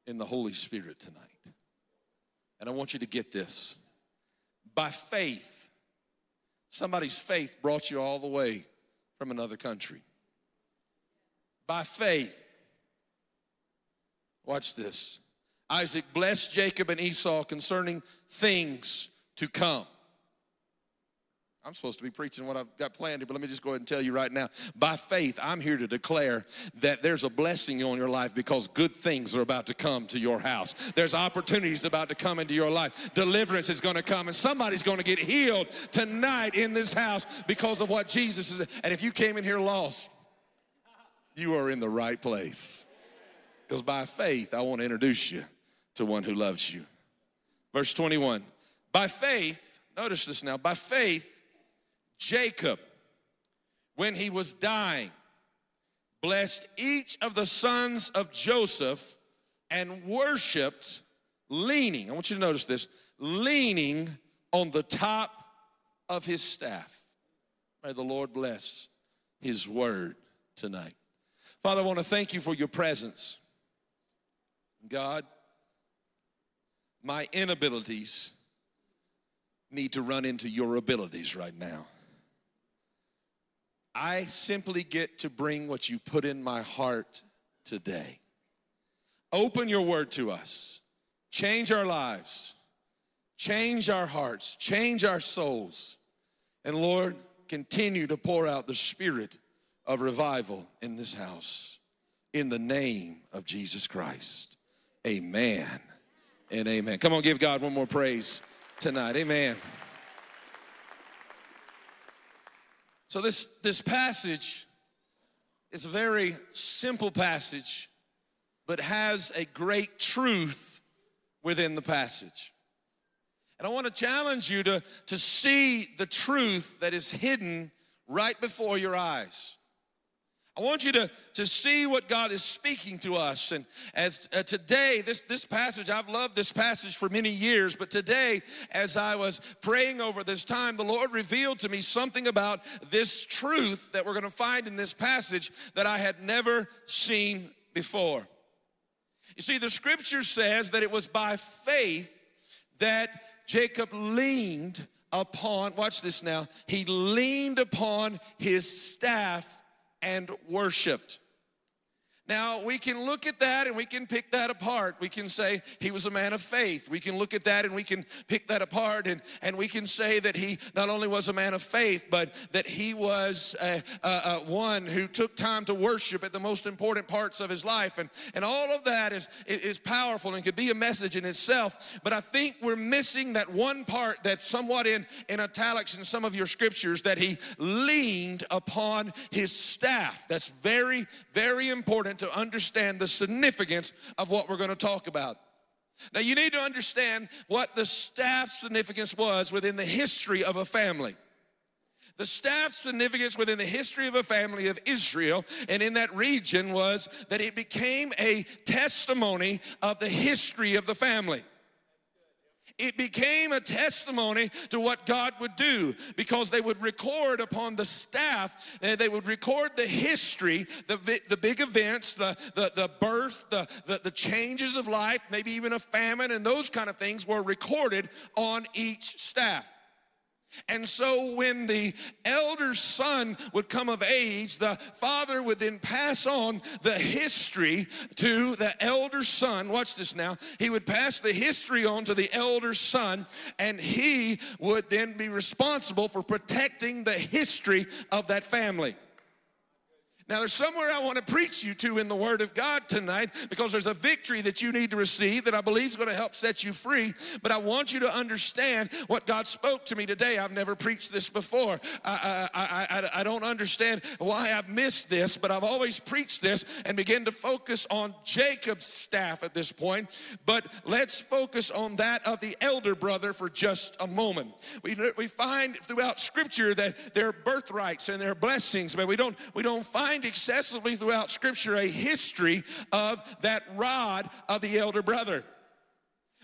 in the Holy Spirit tonight. And I want you to get this by faith. Somebody's faith brought you all the way from another country. By faith. Watch this. Isaac blessed Jacob and Esau concerning things to come. I'm supposed to be preaching what I've got planned here, but let me just go ahead and tell you right now. By faith, I'm here to declare that there's a blessing on your life because good things are about to come to your house. There's opportunities about to come into your life. Deliverance is going to come, and somebody's going to get healed tonight in this house because of what Jesus is. And if you came in here lost, you are in the right place. Because by faith, I want to introduce you to one who loves you. Verse 21 By faith, notice this now, by faith, Jacob, when he was dying, blessed each of the sons of Joseph and worshiped, leaning, I want you to notice this, leaning on the top of his staff. May the Lord bless his word tonight. Father, I want to thank you for your presence. God, my inabilities need to run into your abilities right now. I simply get to bring what you put in my heart today. Open your word to us. Change our lives. Change our hearts. Change our souls. And Lord, continue to pour out the spirit of revival in this house. In the name of Jesus Christ. Amen and amen. Come on, give God one more praise tonight. Amen. So this this passage is a very simple passage, but has a great truth within the passage. And I want to challenge you to, to see the truth that is hidden right before your eyes. I want you to, to see what God is speaking to us. And as uh, today, this, this passage, I've loved this passage for many years, but today, as I was praying over this time, the Lord revealed to me something about this truth that we're going to find in this passage that I had never seen before. You see, the scripture says that it was by faith that Jacob leaned upon, watch this now, he leaned upon his staff and worshiped. Now, we can look at that and we can pick that apart. We can say he was a man of faith. We can look at that and we can pick that apart and, and we can say that he not only was a man of faith, but that he was a, a, a one who took time to worship at the most important parts of his life. And, and all of that is, is powerful and could be a message in itself. But I think we're missing that one part that's somewhat in, in italics in some of your scriptures that he leaned upon his staff. That's very, very important to understand the significance of what we're going to talk about. Now, you need to understand what the staff significance was within the history of a family. The staff significance within the history of a family of Israel and in that region was that it became a testimony of the history of the family it became a testimony to what God would do because they would record upon the staff, uh, they would record the history, the, the big events, the, the, the birth, the, the, the changes of life, maybe even a famine, and those kind of things were recorded on each staff. And so when the elder son would come of age, the father would then pass on the history to the elder son. Watch this now. He would pass the history on to the elder son, and he would then be responsible for protecting the history of that family. Now, there's somewhere I want to preach you to in the Word of God tonight because there's a victory that you need to receive that I believe is going to help set you free. But I want you to understand what God spoke to me today. I've never preached this before. I, I, I, I don't understand why I've missed this, but I've always preached this and begin to focus on Jacob's staff at this point. But let's focus on that of the elder brother for just a moment. We, we find throughout Scripture that there are birthrights and there are blessings, but we don't, we don't find find excessively throughout Scripture a history of that rod of the elder brother.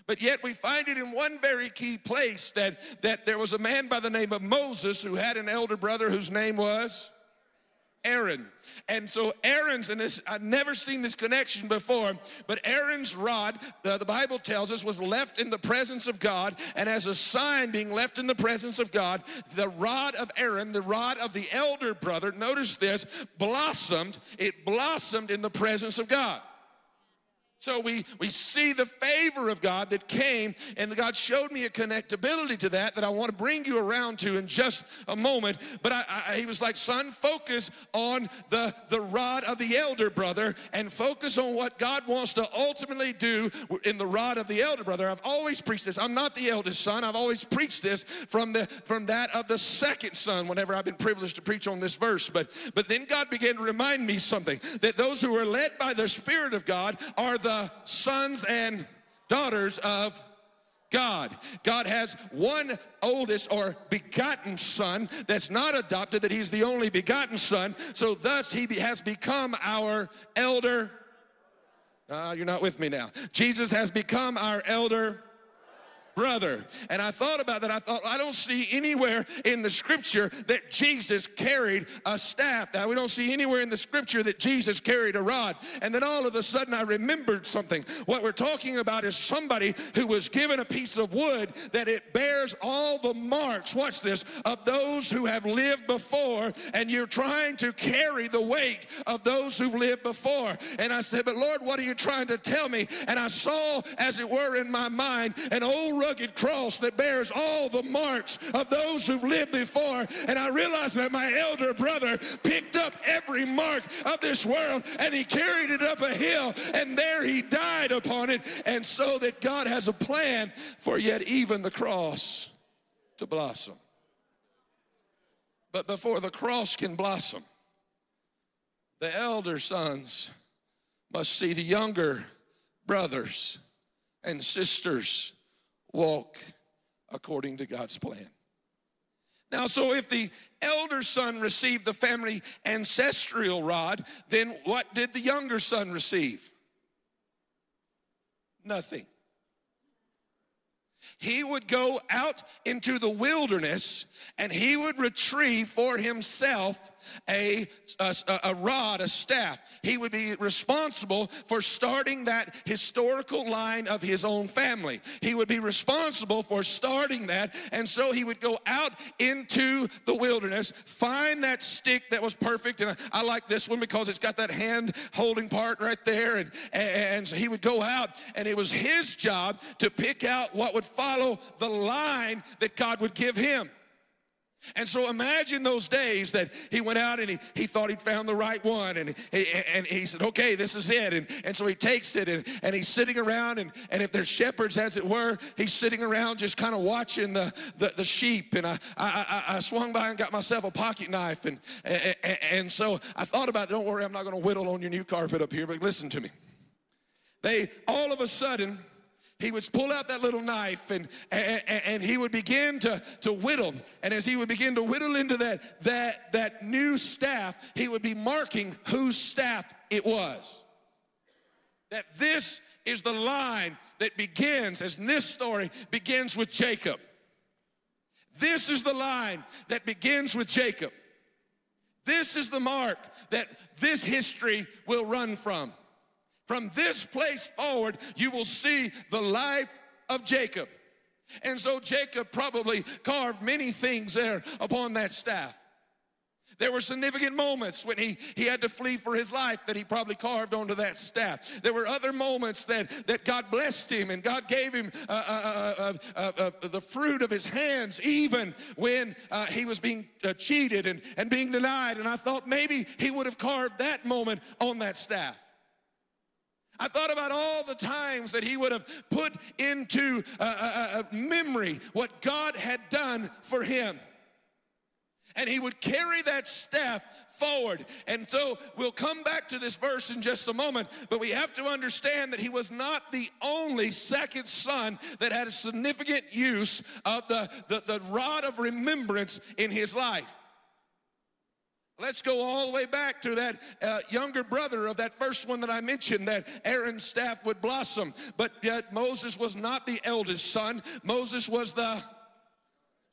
But yet we find it in one very key place that, that there was a man by the name of Moses who had an elder brother whose name was Aaron. And so Aaron's, and this, I've never seen this connection before, but Aaron's rod, uh, the Bible tells us, was left in the presence of God. And as a sign being left in the presence of God, the rod of Aaron, the rod of the elder brother, notice this, blossomed. It blossomed in the presence of God. So we, we see the favor of God that came, and God showed me a connectability to that that I want to bring you around to in just a moment. But I, I, he was like, son, focus on the, the rod of the elder brother and focus on what God wants to ultimately do in the rod of the elder brother. I've always preached this. I'm not the eldest son. I've always preached this from the from that of the second son whenever I've been privileged to preach on this verse. But but then God began to remind me something that those who are led by the Spirit of God are the the sons and daughters of God. God has one oldest or begotten son that's not adopted, that he's the only begotten son. So thus he has become our elder. Uh, you're not with me now. Jesus has become our elder brother. And I thought about that. I thought, I don't see anywhere in the scripture that Jesus carried a staff. Now, we don't see anywhere in the scripture that Jesus carried a rod. And then all of a sudden, I remembered something. What we're talking about is somebody who was given a piece of wood that it bears all the marks, watch this, of those who have lived before. And you're trying to carry the weight of those who've lived before. And I said, But Lord, what are you trying to tell me? And I saw, as it were, in my mind, an old rugged cross that bears all the marks of those who've lived before. And I realized that my elder brother picked up every mark of this world and he carried it up a hill and there he died upon it. And so that God has a plan for yet even the cross to blossom. But before the cross can blossom, the elder sons must see the younger brothers and sisters walk according to God's plan. Now, so if the elder son received the family ancestral rod, then what did the younger son receive? Nothing. He would go out into the wilderness and he would retrieve for himself a, a, a, rod, a staff. He would be responsible for starting that historical line of his own family. He would be responsible for starting that. And so he would go out into the wilderness, find that stick that was perfect. And I, I like this one because it's got that hand holding part right there. And, and so he would go out, and it was his job to pick out what would follow the line that God would give him. And so imagine those days that he went out and he, he thought he'd found the right one. And he, and he said, okay, this is it. And, and so he takes it and, and he's sitting around. And, and if there's shepherds, as it were, he's sitting around just kind of watching the, the, the, sheep. And I, I, I, I swung by and got myself a pocket knife. And, and, and so I thought about, don't worry, I'm not going to whittle on your new carpet up here, but listen to me. They all of a sudden, he would pull out that little knife and, and, and, he would begin to, to whittle. And as he would begin to whittle into that, that, that new staff, he would be marking whose staff it was. That this is the line that begins, as this story begins with Jacob. This is the line that begins with Jacob. This is the mark that this history will run from. From this place forward, you will see the life of Jacob. And so Jacob probably carved many things there upon that staff. There were significant moments when he, he had to flee for his life that he probably carved onto that staff. There were other moments that, that God blessed him and God gave him uh, uh, uh, the fruit of his hands, even when he was being cheated and, and being denied. And I thought maybe he would have carved that moment on that staff. I thought about all the times that he would have put into a, a, a memory what God had done for him. And he would carry that staff forward. And so we'll come back to this verse in just a moment, but we have to understand that he was not the only second son that had a significant use of the, the, the rod of remembrance in his life. Let's go all the way back to that uh, younger brother of that first one that I mentioned, that Aaron's staff would blossom. But yet Moses was not the eldest son, Moses was the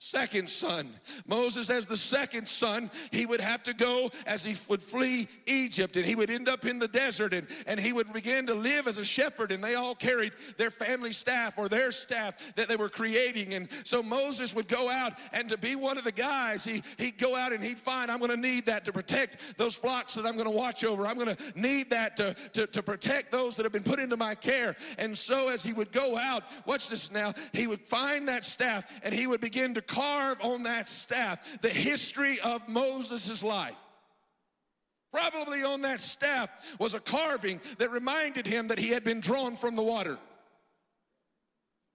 second son. Moses, as the second son, he would have to go as he would flee Egypt and he would end up in the desert and, and he would begin to live as a shepherd. And they all carried their family staff or their staff that they were creating. And so Moses would go out and to be one of the guys, he, he'd go out and he'd find, I'm going to need that to protect those flocks that I'm going to watch over. I'm going to need that to, to, to protect those that have been put into my care. And so as he would go out, watch this now, he would find that staff and he would begin to carve on that staff the history of Moses' life. Probably on that staff was a carving that reminded him that he had been drawn from the water.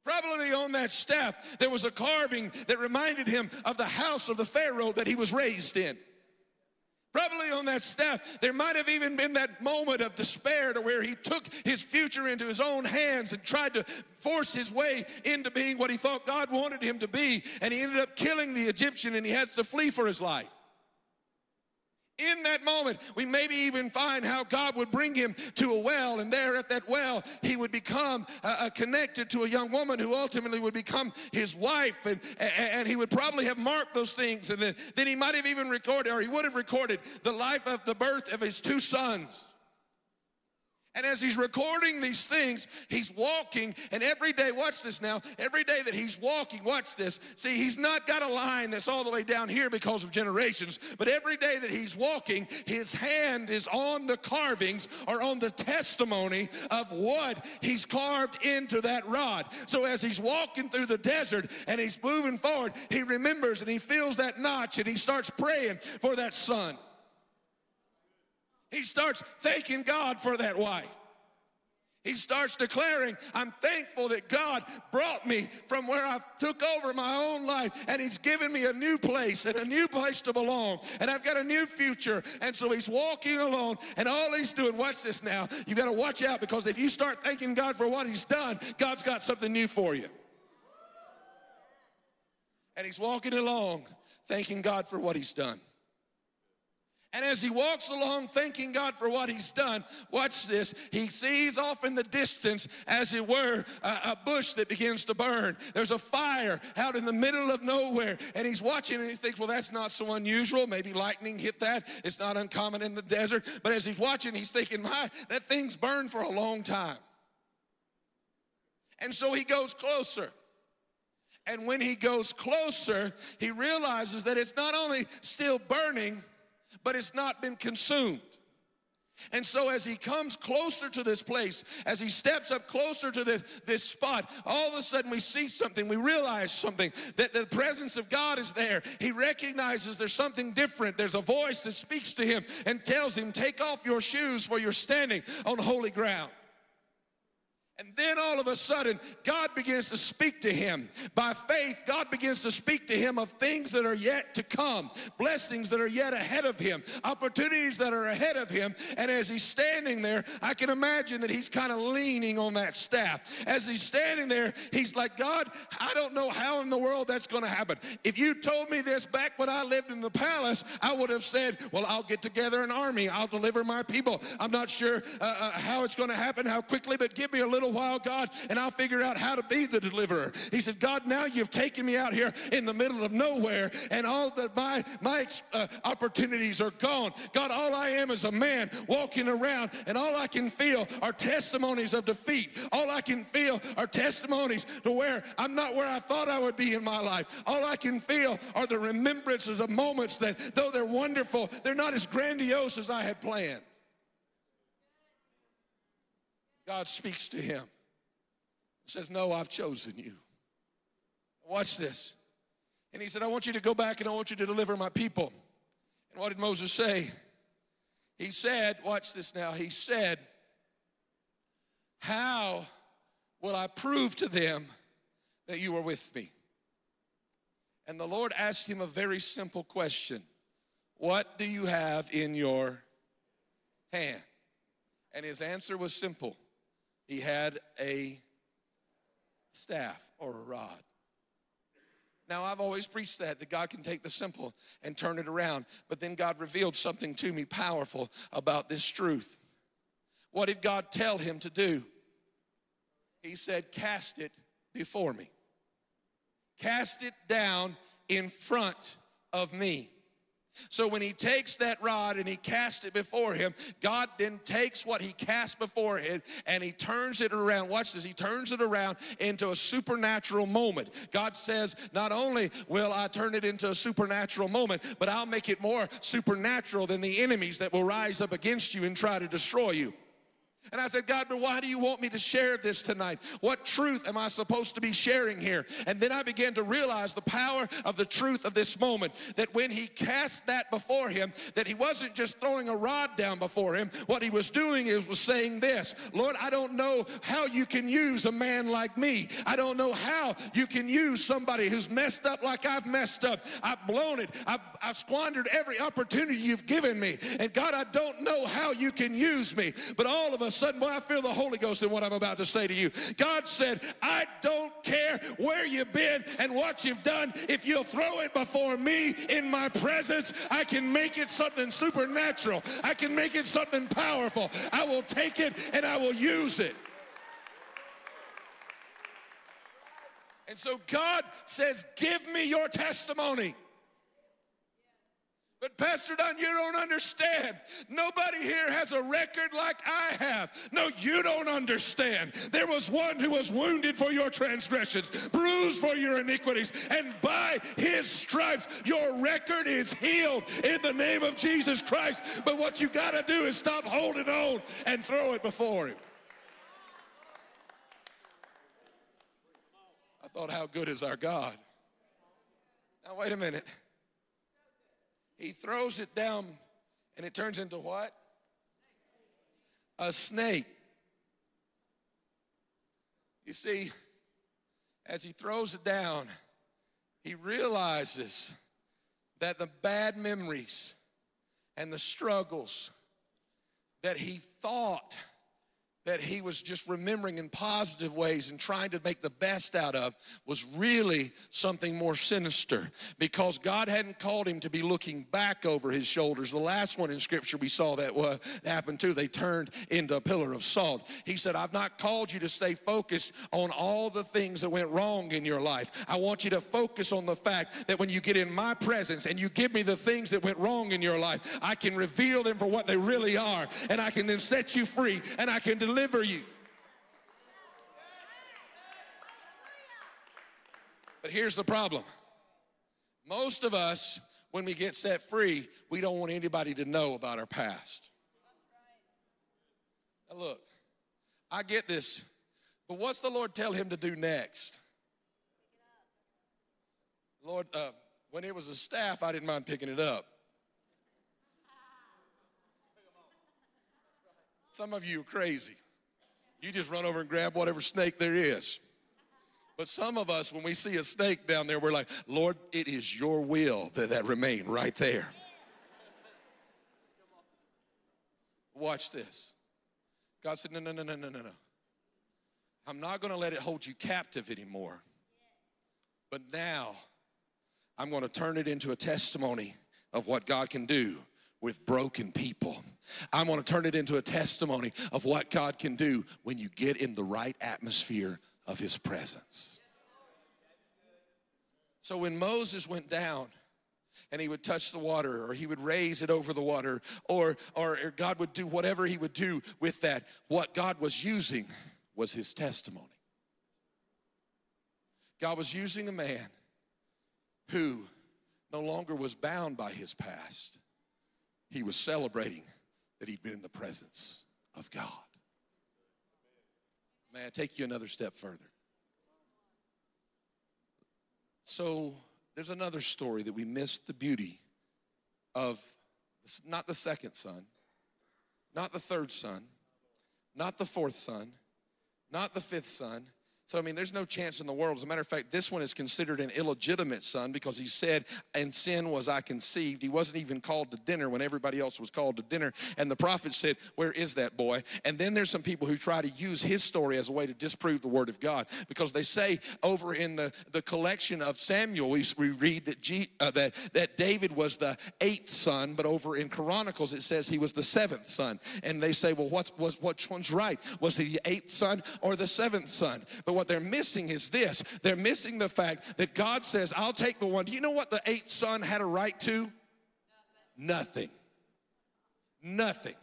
Probably on that staff, there was a carving that reminded him of the house of the Pharaoh that he was raised in. Probably on that staff, there might have even been that moment of despair to where he took his future into his own hands and tried to force his way into being what he thought God wanted him to be. And he ended up killing the Egyptian and he had to flee for his life. In that moment, we maybe even find how God would bring him to a well, and there at that well, he would become uh, uh, connected to a young woman who ultimately would become his wife, and, and he would probably have marked those things, and then, then he might have even recorded, or he would have recorded the life of the birth of his two sons. And as he's recording these things, he's walking, and every day, watch this now, every day that he's walking, watch this. See, he's not got a line that's all the way down here because of generations, but every day that he's walking, his hand is on the carvings or on the testimony of what he's carved into that rod. So as he's walking through the desert and he's moving forward, he remembers and he feels that notch and he starts praying for that son. He starts thanking God for that wife. He starts declaring, I'm thankful that God brought me from where I took over my own life and He's given me a new place and a new place to belong. And I've got a new future. And so He's walking alone and all He's doing, watch this now. You got to watch out because if you start thanking God for what He's done, God's got something new for you. And He's walking along thanking God for what He's done. And as he walks along thanking God for what he's done, watch this. He sees off in the distance, as it were, a, a, bush that begins to burn. There's a fire out in the middle of nowhere. And he's watching and he thinks, well, that's not so unusual. Maybe lightning hit that. It's not uncommon in the desert. But as he's watching, he's thinking, my, that thing's burned for a long time. And so he goes closer. And when he goes closer, he realizes that it's not only still burning, but it's not been consumed. And so, as he comes closer to this place, as he steps up closer to this, this spot, all of a sudden we see something, we realize something that the presence of God is there. He recognizes there's something different. There's a voice that speaks to him and tells him, Take off your shoes, for you're standing on holy ground. And then all of a sudden, God begins to speak to him. By faith, God begins to speak to him of things that are yet to come, blessings that are yet ahead of him, opportunities that are ahead of him. And as he's standing there, I can imagine that he's kind of leaning on that staff. As he's standing there, he's like, God, I don't know how in the world that's going to happen. If you told me this back when I lived in the palace, I would have said, Well, I'll get together an army, I'll deliver my people. I'm not sure uh, uh, how it's going to happen, how quickly, but give me a little little while, God, and I'll figure out how to be the deliverer. He said, God, now you've taken me out here in the middle of nowhere, and all that my my uh, opportunities are gone. God, all I am is a man walking around, and all I can feel are testimonies of defeat. All I can feel are testimonies to where I'm not where I thought I would be in my life. All I can feel are the remembrances of moments that, though they're wonderful, they're not as grandiose as I had planned. God speaks to him says, No, I've chosen you. Watch this. And he said, I want you to go back and I want you to deliver my people. And what did Moses say? He said, Watch this now. He said, How will I prove to them that you are with me? And the Lord asked him a very simple question What do you have in your hand? And his answer was simple he had a staff or a rod. Now, I've always preached that, that God can take the simple and turn it around. But then God revealed something to me powerful about this truth. What did God tell him to do? He said, Cast it before me, cast it down in front of me. So when he takes that rod and he casts it before him, God then takes what he cast before him and he turns it around. Watch this. He turns it around into a supernatural moment. God says, not only will I turn it into a supernatural moment, but I'll make it more supernatural than the enemies that will rise up against you and try to destroy you. And I said, God, but why do you want me to share this tonight? What truth am I supposed to be sharing here? And then I began to realize the power of the truth of this moment that when he cast that before him, that he wasn't just throwing a rod down before him. What he was doing is was saying this Lord, I don't know how you can use a man like me. I don't know how you can use somebody who's messed up like I've messed up. I've blown it, I've, I've squandered every opportunity you've given me. And God, I don't know how you can use me. But all of us sudden, boy, I feel the Holy Ghost in what I'm about to say to you. God said, I don't care where you've been and what you've done. If you'll throw it before me in my presence, I can make it something supernatural. I can make it something powerful. I will take it and I will use it. And so God says, Give me your testimony. But Pastor Don, you don't understand. Nobody here has a record like I have. No, you don't understand. There was one who was wounded for your transgressions, bruised for your iniquities, and by his stripes your record is healed in the name of Jesus Christ. But what you got to do is stop holding on and throw it before him. I thought, how good is our God? Now, wait a minute. He throws it down and it turns into what? A snake. You see, as he throws it down, he realizes that the bad memories and the struggles that he thought that he was just remembering in positive ways and trying to make the best out of was really something more sinister because God hadn't called him to be looking back over his shoulders. The last one in scripture we saw that uh, happened too. They turned into a pillar of salt. He said, I've not called you to stay focused on all the things that went wrong in your life. I want you to focus on the fact that when you get in my presence and you give me the things that went wrong in your life, I can reveal them for what they really are and I can then set you free and I can deliver you. But here's the problem most of us, when we get set free, we don't want anybody to know about our past. Now, look, I get this, but what's the Lord tell him to do next? Lord, uh, when it was a staff, I didn't mind picking it up. Some of you are crazy. You just run over and grab whatever snake there is. But some of us, when we see a snake down there, we're like, Lord, it is your will that that remain right there. Watch this. God said, No, no, no, no, no, no, no. I'm not going to let it hold you captive anymore. But now I'm going to turn it into a testimony of what God can do with broken people. I'm going to turn it into a testimony of what God can do when you get in the right atmosphere of His presence. So when Moses went down, and he would touch the water or he would raise it over the water or, or God would do whatever he would do with that. What God was using was his testimony. God was using a man who no longer was bound by his past. He was celebrating that he'd been in the presence of God. May I take you another step further? So there's another story that we missed the beauty of not the second son, not the third son, not the fourth son, not the fifth son, so, I mean, there's no chance in the world. As a matter of fact, this one is considered an illegitimate son because he said, In sin was I conceived. He wasn't even called to dinner when everybody else was called to dinner. And the prophet said, Where is that boy? And then there's some people who try to use his story as a way to disprove the word of God because they say over in the, the collection of Samuel, we, we read that, G, uh, that, that David was the eighth son, but over in Chronicles it says he was the seventh son. And they say, Well, what's, was, which one's right? Was he the eighth son or the seventh son? But what they're missing is this they're missing the fact that God says, I'll take the one. Do you know what the eighth son had a right to? Nothing. Nothing.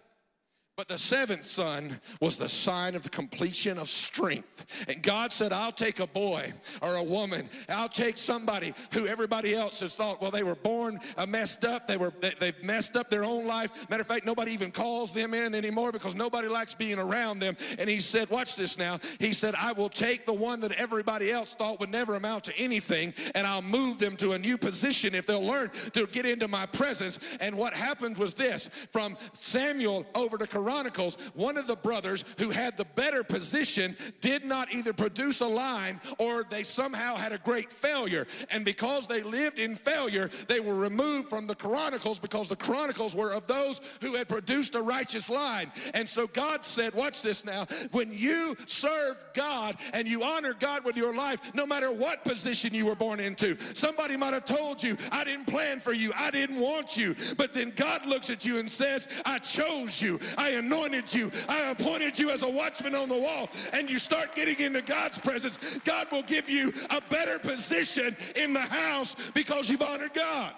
But the seventh son was the sign of the completion of strength. And God said, I'll take a boy or a woman. I'll take somebody who everybody else has thought, well, they were born uh, messed up. They were, they, they've messed up their own life. Matter of fact, nobody even calls them in anymore because nobody likes being around them. And he said, watch this now. He said, I will take the one that everybody else thought would never amount to anything and I'll move them to a new position if they'll learn to get into my presence. And what happened was this from Samuel over to Chronicles, one of the brothers who had the better position did not either produce a line or they somehow had a great failure. And because they lived in failure, they were removed from the Chronicles because the Chronicles were of those who had produced a righteous line. And so God said, Watch this now. When you serve God and you honor God with your life, no matter what position you were born into, somebody might have told you, I didn't plan for you, I didn't want you. But then God looks at you and says, I chose you, I anointed you, I appointed you as a watchman on the wall. And you start getting into God's presence, God will give you a better position in the house because you've honored God.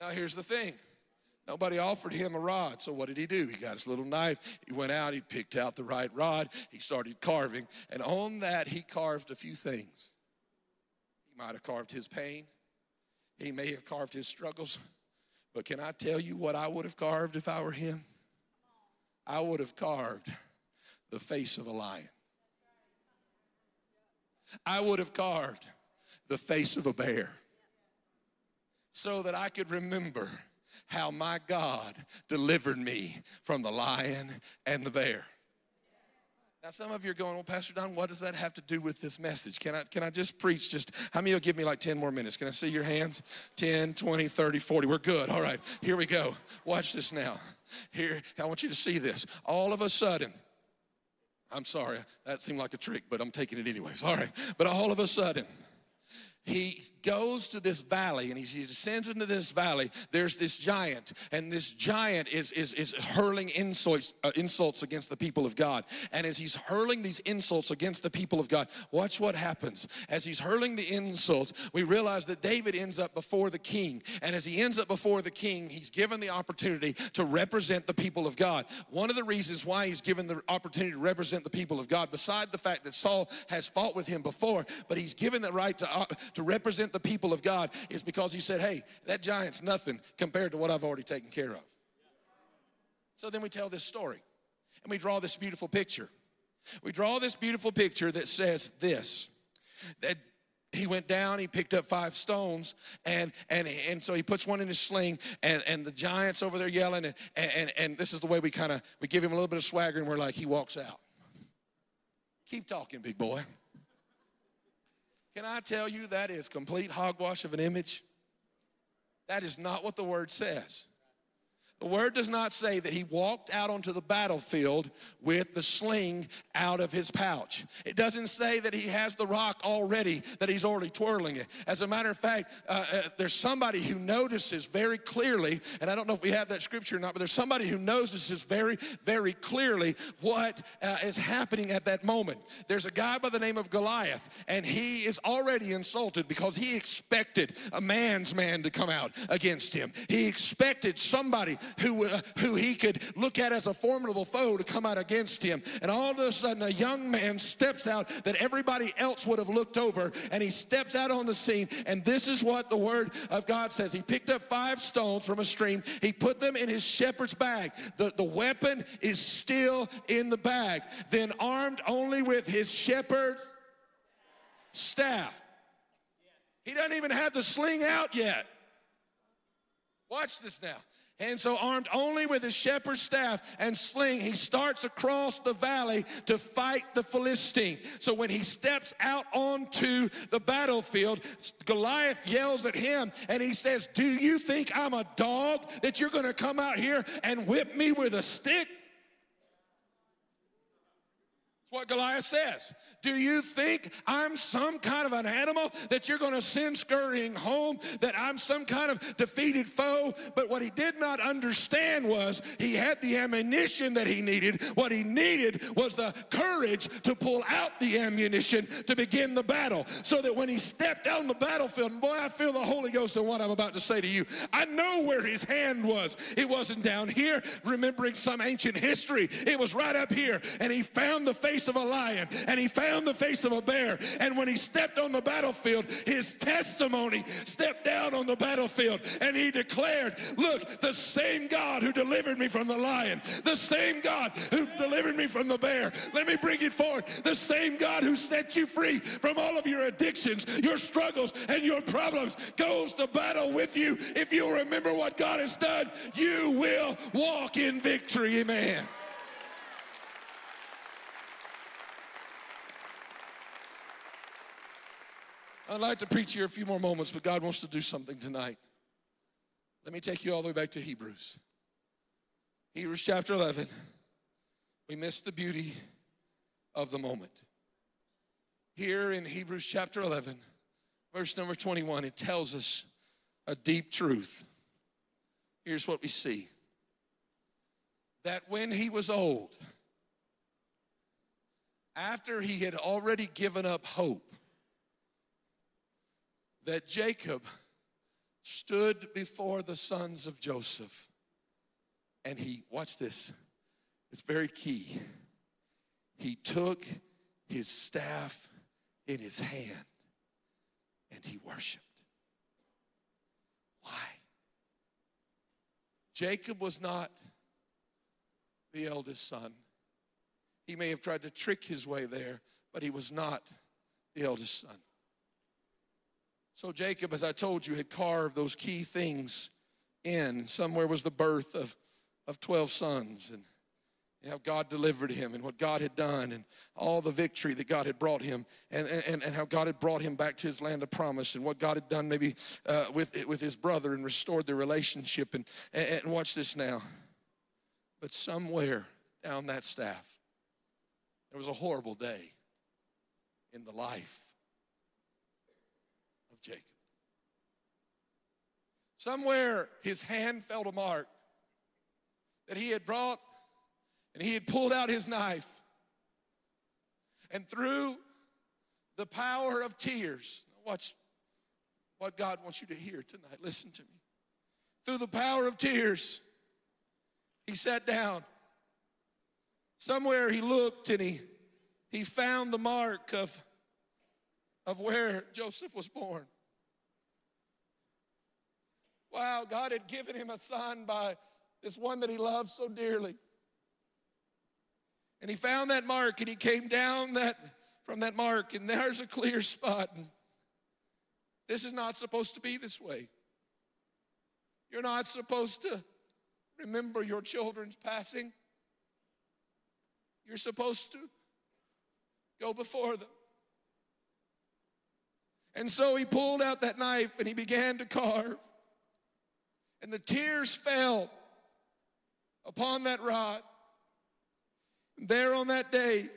Now, here's the thing nobody offered him a rod. So, what did he do? He got his little knife. He went out, he picked out the right rod, he started carving. And on that, he carved a few things. He might have carved his pain, he may have carved his struggles. But can I tell you what I would have carved if I were him? I would have carved the face of a lion. I would have carved the face of a bear so that I could remember how my God delivered me from the lion and the bear. Now, some of you are going, well, Pastor Don, what does that have to do with this message? Can I, can I just preach just, how many will give me like 10 more minutes? Can I see your hands? 10, 20, 30, 40. We're good. All right, here we go. Watch this now. Here, I want you to see this. All of a sudden, I'm sorry, that seemed like a trick, but I'm taking it anyways. All right, but all of a sudden, he goes to this valley and he descends into this valley. There's this giant and this giant is is, is hurling insults uh, insults against the people of god. And as he's hurling these insults against the people of god watch what happens. As he's hurling the insults we realize that david ends up before the king. And as he ends up before the king he's given the opportunity to represent the people of god. One of the reasons why he's given the opportunity to represent the people of god beside the fact that saul has fought with him before but he's given the right to uh, to represent the people of God is because he said, hey, that giant's nothing compared to what I've already taken care of. So then we tell this story and we draw this beautiful picture. We draw this beautiful picture that says this that he went down he picked up five stones and and and so he puts one in his sling and and the giants over there yelling and and, and this is the way we kind of we give him a little bit of swagger and we're like he walks out keep talking big boy can I tell you that is complete hogwash of an image? That is not what the word says. The word does not say that he walked out onto the battlefield with the sling out of his pouch. It doesn't say that he has the rock already, that he's already twirling it. As a matter of fact, uh, uh, there's somebody who notices very clearly, and I don't know if we have that scripture or not, but there's somebody who notices very, very clearly what uh, is happening at that moment. There's a guy by the name of Goliath, and he is already insulted because he expected a man's man to come out against him. He expected somebody who, uh, who he could look at as a formidable foe to come out against him. And all of a sudden, a young man steps out that everybody else would have looked over, and he steps out on the scene. And this is what the word of God says He picked up five stones from a stream, he put them in his shepherd's bag. The, the weapon is still in the bag. Then, armed only with his shepherd's staff. He doesn't even have the sling out yet. Watch this now. And so, armed only with his shepherd's staff and sling, he starts across the valley to fight the Philistine. So, when he steps out onto the battlefield, Goliath yells at him and he says, Do you think I'm a dog that you're gonna come out here and whip me with a stick? What Goliath says. Do you think I'm some kind of an animal that you're going to send scurrying home, that I'm some kind of defeated foe? But what he did not understand was he had the ammunition that he needed. What he needed was the courage to pull out the ammunition to begin the battle. So that when he stepped out on the battlefield, and boy, I feel the Holy Ghost in what I'm about to say to you. I know where his hand was. It wasn't down here, remembering some ancient history. It was right up here. And he found the face face of a lion and he found the face of a bear. And when he stepped on the battlefield, his testimony stepped down on the battlefield and he declared, Look, the same God who delivered me from the lion, the same God who delivered me from the bear, let me bring it forward. The same God who set you free from all of your addictions, your struggles, and your problems goes to battle with you. If you remember what God has done, you will walk in victory. Amen. I'd like to preach here a few more moments, but God wants to do something tonight. Let me take you all the way back to Hebrews. Hebrews chapter 11. We miss the beauty of the moment. Here in Hebrews chapter 11, verse number 21, it tells us a deep truth. Here's what we see that when he was old, after he had already given up hope, that Jacob stood before the sons of Joseph. And he, watch this, it's very key. He took his staff in his hand and he worshiped. Why? Jacob was not the eldest son. He may have tried to trick his way there, but he was not the eldest son. So Jacob, as I told you, had carved those key things in. Somewhere was the birth of, of 12 sons and how God delivered him and what God had done and all the victory that God had brought him and, and, and how God had brought him back to his land of promise and what God had done maybe uh, with, with his brother and restored their relationship. And, and, and watch this now. But somewhere down that staff, there was a horrible day in the life of Jacob. Somewhere his hand felt a mark that he had brought and he had pulled out his knife. And through the power of tears, watch what God wants you to hear tonight. Listen to me. Through the power of tears, he sat down. Somewhere he looked and he, he found the mark of, of where Joseph was born. Wow, God had given him a son by this one that he loved so dearly. And he found that mark and he came down that from that mark and there's a clear spot. And this is not supposed to be this way. You're not supposed to remember your children's passing. You're supposed to go before them. And so he pulled out that knife and he began to carve. And the tears fell upon that rod. There on that day,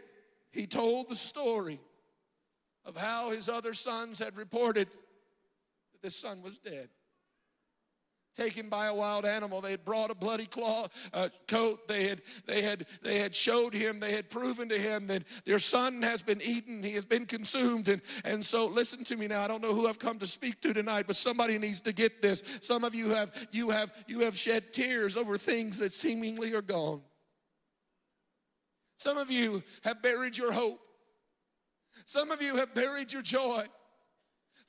he told the story of how his other sons had reported that this son was dead. Taken by a wild animal, they had brought a bloody claw coat. They had, they had, they had showed him. They had proven to him that their son has been eaten. He has been consumed. And, and so, listen to me now. I don't know who I've come to speak to tonight, but somebody needs to get this. Some of you have, you have, you have shed tears over things that seemingly are gone. Some of you have buried your hope. Some of you have buried your joy.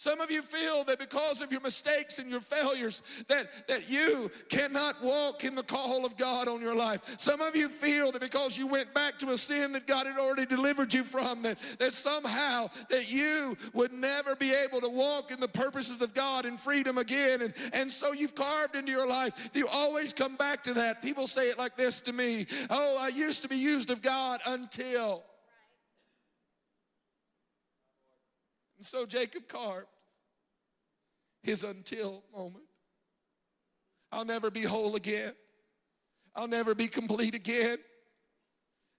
Some of you feel that because of your mistakes and your failures that, that you cannot walk in the call of God on your life. Some of you feel that because you went back to a sin that God had already delivered you from, that, that somehow that you would never be able to walk in the purposes of God in freedom again. And, and so you've carved into your life. You always come back to that. People say it like this to me. Oh, I used to be used of God until. And so Jacob carved his until moment. I'll never be whole again. I'll never be complete again.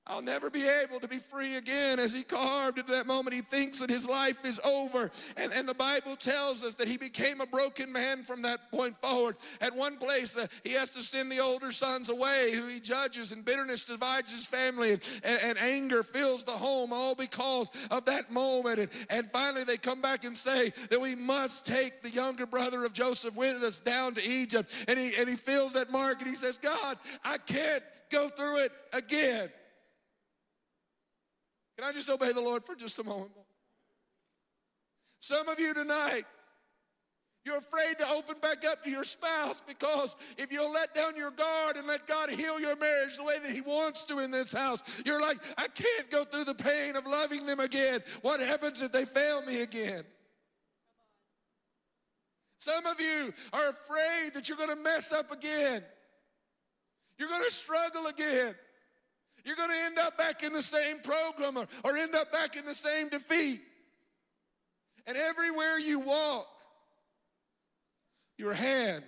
I'll never be able to be free again. As he carved at that moment, he thinks that his life is over. And, and the Bible tells us that he became a broken man from that point forward. At one place, uh, he has to send the older sons away, who he judges, and bitterness divides his family, and, and, and anger fills the home, all because of that moment. And, and finally, they come back and say that we must take the younger brother of Joseph with us down to Egypt. And he, and he feels that mark and he says, God, I can't go through it again. Can I just obey the Lord for just a moment? Some of you tonight, you're afraid to open back up to your spouse because if you'll let down your guard and let God heal your marriage the way that He wants to in this house, you're like, I can't go through the pain of loving them again. What happens if they fail me again? Some of you are afraid that you're going to mess up again. You're going to struggle again. You're going to end up back in the same program or, or end up back in the same defeat. And everywhere you walk, your hand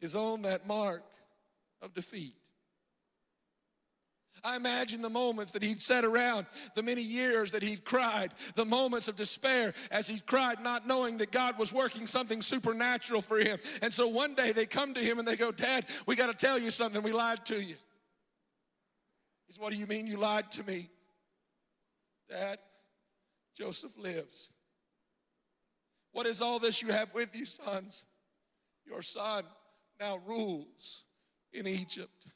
is on that mark of defeat. I imagine the moments that he'd sat around, the many years that he'd cried, the moments of despair as he cried, not knowing that God was working something supernatural for him. And so one day they come to him and they go, Dad, we got to tell you something. We lied to you. What do you mean you lied to me? Dad, Joseph lives. What is all this you have with you, sons? Your son now rules in Egypt.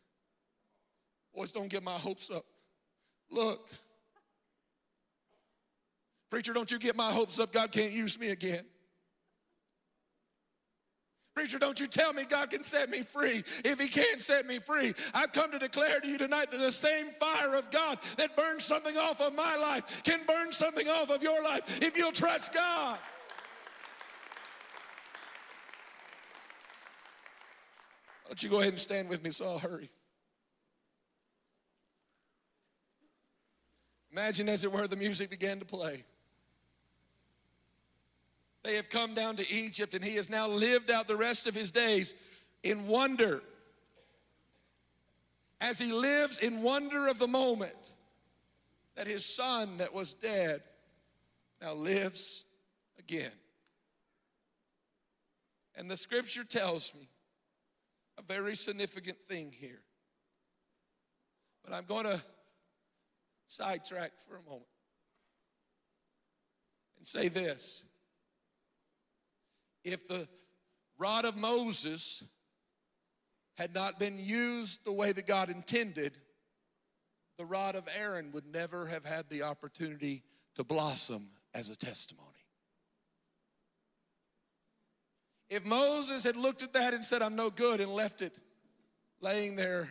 Boys, don't get my hopes up. Look. Preacher, don't you get my hopes up. God can't use me again. Preacher, don't you tell me God can set me free if He can't set me free. I've come to declare to you tonight that the same fire of God that burns something off of my life can burn something off of your life if you'll trust God. Why don't you go ahead and stand with me so I'll hurry? Imagine, as it were, the music began to play. They have come down to Egypt, and he has now lived out the rest of his days in wonder. As he lives in wonder of the moment that his son that was dead now lives again. And the scripture tells me a very significant thing here. But I'm going to sidetrack for a moment and say this. If the rod of Moses had not been used the way that God intended, the rod of Aaron would never have had the opportunity to blossom as a testimony. If Moses had looked at that and said, I'm no good, and left it laying there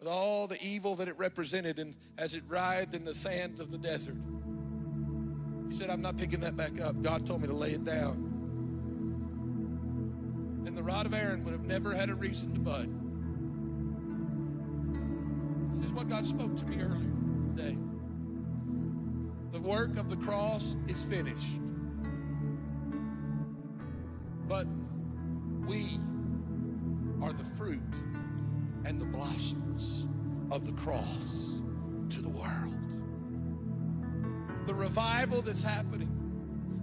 with all the evil that it represented and as it writhed in the sand of the desert, he said, I'm not picking that back up. God told me to lay it down. And the rod of Aaron would have never had a reason to bud. This is what God spoke to me earlier today. The work of the cross is finished. But we are the fruit and the blossoms of the cross to the world. The revival that's happening,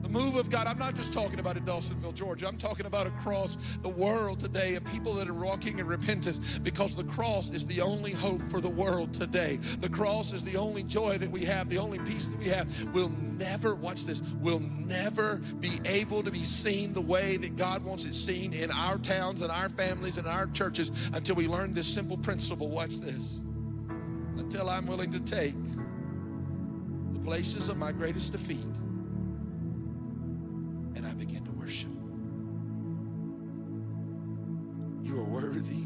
the move of God. I'm not just talking about in Dawsonville, Georgia. I'm talking about across the world today of people that are walking in repentance because the cross is the only hope for the world today. The cross is the only joy that we have, the only peace that we have. We'll never, watch this, we'll never be able to be seen the way that God wants it seen in our towns and our families and our churches until we learn this simple principle. Watch this. Until I'm willing to take the places of my greatest defeat Begin to worship. You are worthy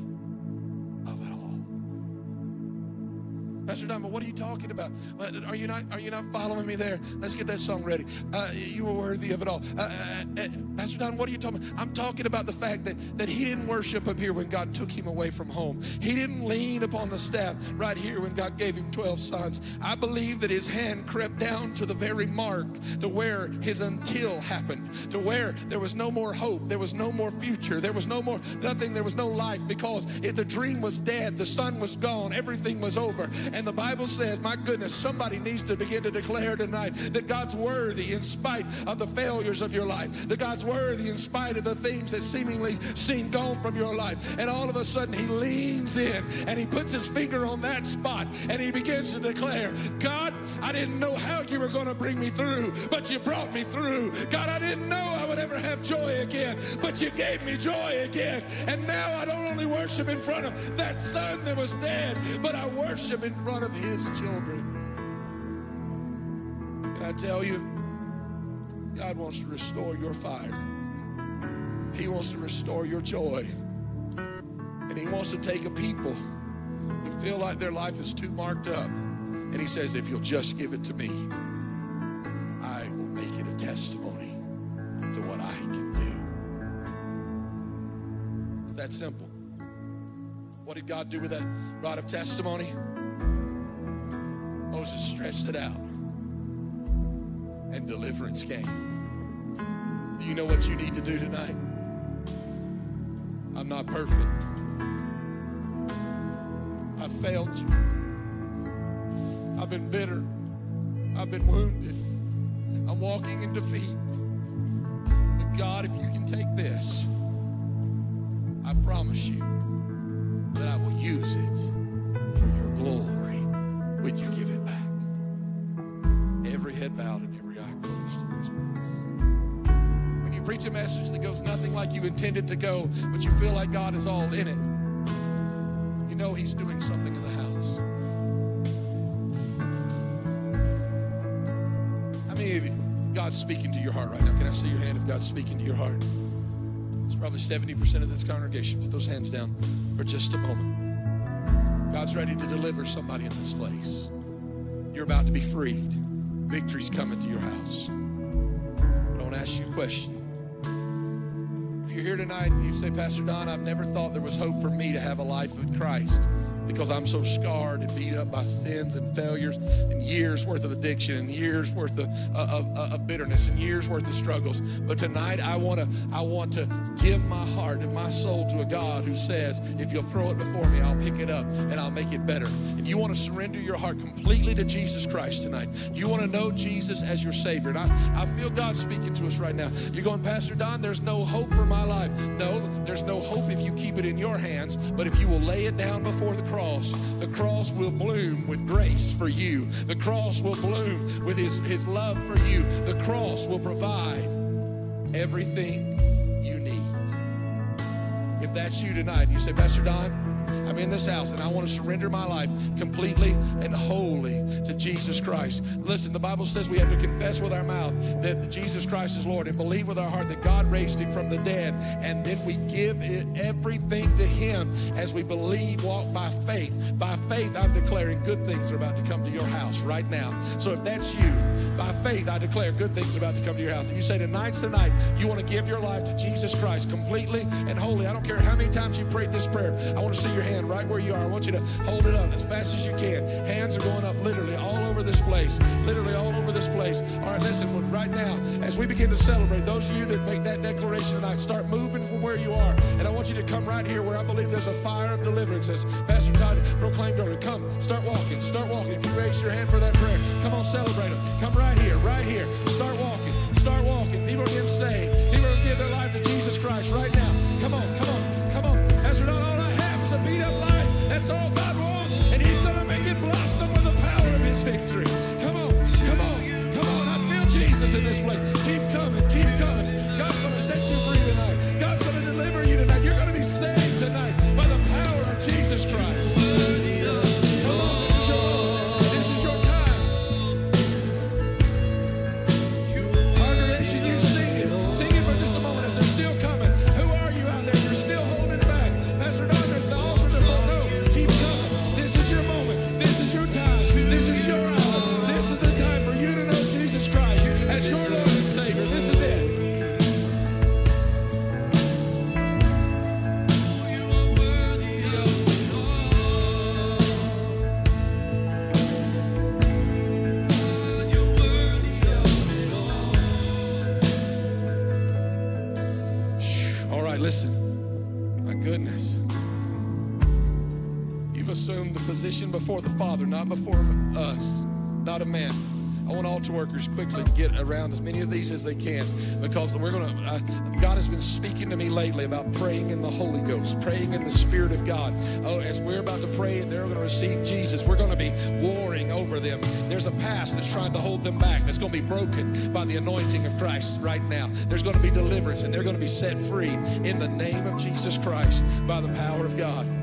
Pastor Don, but what are you talking about? Uh, Are you not? Are you not following me there? Let's get that song ready. Uh, you were worthy of it all. Uh, uh, uh, Pastor Don, what are you talking about? I'm talking about the fact that that he didn't worship up here when God took him away from home. He didn't lean upon the staff right here when God gave him 12 sons. I believe that his hand crept down to the very mark to where his until happened, to where there was no more hope, there was no more future, there was no more nothing, there was no life because the dream was dead, the son was gone, everything was over. And the Bible says, my goodness, somebody needs to begin to declare tonight that God's worthy in spite of the failures of your life, that God's worthy in spite of the things that seemingly seem gone from your life. And all of a sudden, he leans in and he puts his finger on that spot and he begins to declare, God, I didn't know how you were going to bring me through, but you brought me through. God, I didn't know I would ever have joy again, but you gave me joy again. And now I don't only worship in front of that son that was dead, but I worship in front of his children. Can I tell you, God wants to restore your fire. He wants to restore your joy. And he wants to take a people who feel like their life is too marked up. And he says, if you'll just give it to me, I will make it a testimony to what I can do. It's that simple. What did God do with that rod of testimony? Moses stretched it out, and deliverance came. Do you know what you need to do tonight? I'm not perfect. I failed you. I've been bitter. I've been wounded. I'm walking in defeat. But God, if you can take this, I promise you that I will use it for your glory when you give it back. Every head bowed and every eye closed in this place. When you preach a message that goes nothing like you intended to go, but you feel like God is all in it, you know He's doing something in the house. How many of you, God's speaking to your heart right now? Can I see your hand if God's speaking to your heart? It's probably 70% of this congregation. Put those hands down for just a moment. God's ready to deliver somebody in this place. You're about to be freed. Victory's coming to your house. I want to ask you a question. If you're here tonight and you say, Pastor Don, I've never thought there was hope for me to have a life with Christ because I'm so scarred and beat up by sins and failures and years worth of addiction and years worth of, of, of, bitterness and years worth of struggles. But tonight I want to I want to give my heart and my soul to a God who says, if you'll throw it before me, I'll pick it up and I'll make it better. If you want to surrender your heart completely to Jesus Christ tonight. You want to know Jesus as your Savior. And I, I feel God speaking to us right now. You're going, Pastor Don, there's no hope for my life. No, there's no hope if you keep it in your hands, but if you will lay it down before the cross, the cross will bloom with grace for you. The cross will bloom with his, his love for you. The cross will provide everything you need. If that's you tonight, you say, Pastor Don, I'm in this house and I want to surrender my life completely and wholly to Jesus Christ. Listen, the Bible says we have to confess with our mouth that Jesus Christ is Lord and believe with our heart that God raised him from the dead. And then we give everything to him as we believe, walk by faith. By faith, I'm declaring good things are about to come to your house right now. So if that's you, by faith, I declare good things are about to come to your house. If you say tonight's the night, you want to give your life to Jesus Christ completely and wholly. I don't care how many times you prayed this prayer. I want to see your hand right where you are. I want you to hold it up as fast as you can. Hands are going up literally all over this place. Literally all over this place. All right, listen, right now, as we begin to celebrate, those of you that make that declaration tonight, start moving from where you are. And I want you to come right here where I believe there's a fire of deliverance. As Pastor Todd proclaimed earlier, come, start walking, start walking. If you raise your hand for that prayer, come on, celebrate them. Come right here, right here. Start walking, start walking. People are getting saved. People are to their life to Jesus Christ right now. Come on, That's all God before the Father, not before us, not a man. I want altar workers quickly to get around as many of these as they can because we're going to. God has been speaking to me lately about praying in the Holy Ghost, praying in the Spirit of God. Oh, as we're about to pray and they're going to receive Jesus, we're going to be warring over them. There's a past that's trying to hold them back that's going to be broken by the anointing of Christ right now. There's going to be deliverance and they're going to be set free in the name of Jesus Christ by the power of God.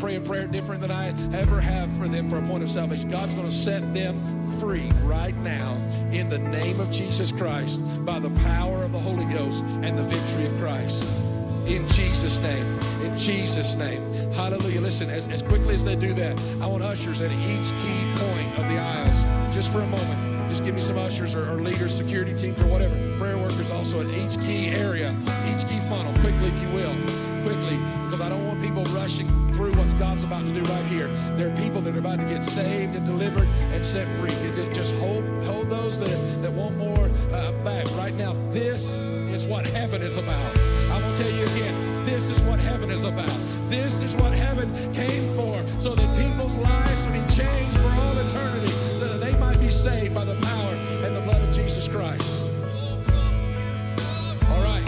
Pray a prayer different than I ever have for them for a point of salvation. God's going to set them free right now in the name of Jesus Christ by the power of the Holy Ghost and the victory of Christ. In Jesus' name. In Jesus' name. Hallelujah. Listen, as, as quickly as they do that, I want ushers at each key point of the aisles, just for a moment. Just give me some ushers or, or leaders, security teams, or whatever. Prayer workers also at each key area, each key funnel, quickly, if you will. Quickly, because I don't want people rushing God's about to do right here. There are people that are about to get saved and delivered and set free. Just hold, hold those that, that want more uh, back right now. This is what heaven is about. I'm going to tell you again, this is what heaven is about. This is what heaven came for, so that people's lives would be changed for all eternity, so that they might be saved by the power and the blood of Jesus Christ. All right.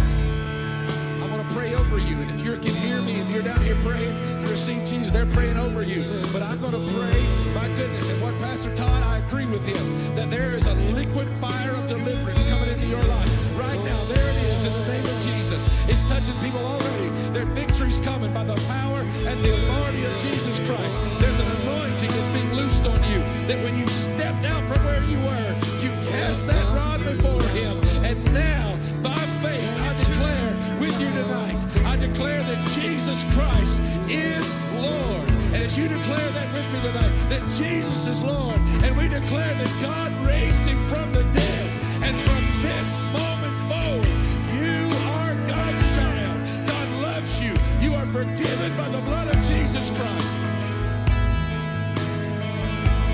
I want to pray over you. And if you can hear me, if you're down here praying, receive Jesus, they're praying over you. But I'm going to pray, my goodness, and what Pastor Todd, I agree with him, that there is a liquid fire of deliverance coming into your life. Right now, there it is in the name of Jesus. It's touching people already. Their victory's coming by the power and the authority of Jesus Christ. There's an anointing that's being loosed on you that when you stepped out from where you were, you cast that rod before him. And now, by faith, I declare with you tonight, I declare that Jesus Christ is Lord. And as you declare that with me tonight, that Jesus is Lord, and we declare that God raised him from the dead, and from this moment forward, you are God's child. God loves you. You are forgiven by the blood of Jesus Christ.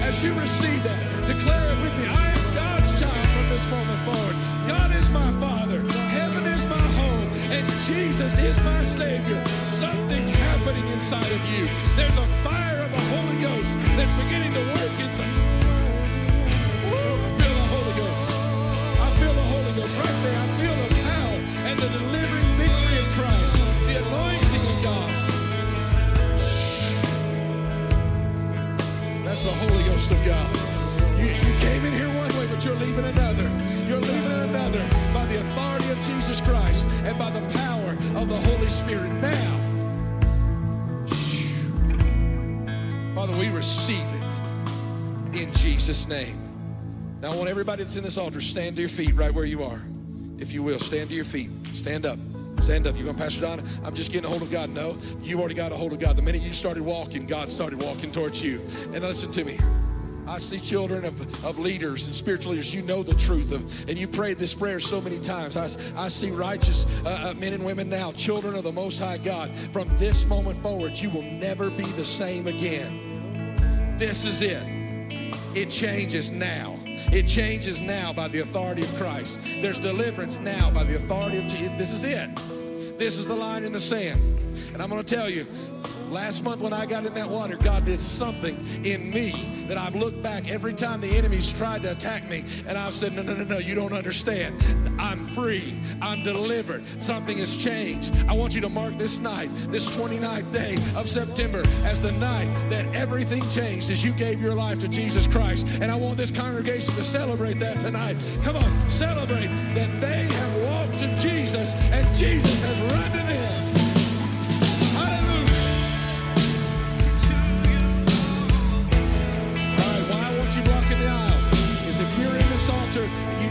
As you receive that, declare it with me. I am God's child from this moment forward. God is my Father. And Jesus is my Savior. Something's happening inside of you. There's a fire of the Holy Ghost that's beginning to work inside. Woo, I feel the Holy Ghost. I feel the Holy Ghost right there. I feel the power and the delivering victory of Christ, the anointing of God. Shh. That's the Holy Ghost of God. You, you came in here one way, but you're leaving another. You're leaving another by the authority of Jesus Christ and by the power of the Holy Spirit. Now, Father, we receive it in Jesus' name. Now, I want everybody that's in this altar stand to your feet right where you are. If you will, stand to your feet. Stand up. Stand up. You're going, Pastor Donna, I'm just getting a hold of God. No, you already got a hold of God. The minute you started walking, God started walking towards you. And listen to me. I see children of, of leaders and spiritual leaders. You know the truth of, and you prayed this prayer so many times. I, I see righteous uh, uh, men and women now, children of the Most High God. From this moment forward, you will never be the same again. This is it. It changes now. It changes now by the authority of Christ. There's deliverance now by the authority of Jesus. This is it. This is the line in the sand. And I'm going to tell you, last month when I got in that water, God did something in me that I've looked back every time the enemies tried to attack me. And I've said, no, no, no, no, you don't understand. I'm free. I'm delivered. Something has changed. I want you to mark this night, this 29th day of September, as the night that everything changed as you gave your life to Jesus Christ. And I want this congregation to celebrate that tonight. Come on, celebrate that they have walked to Jesus and Jesus has run to them.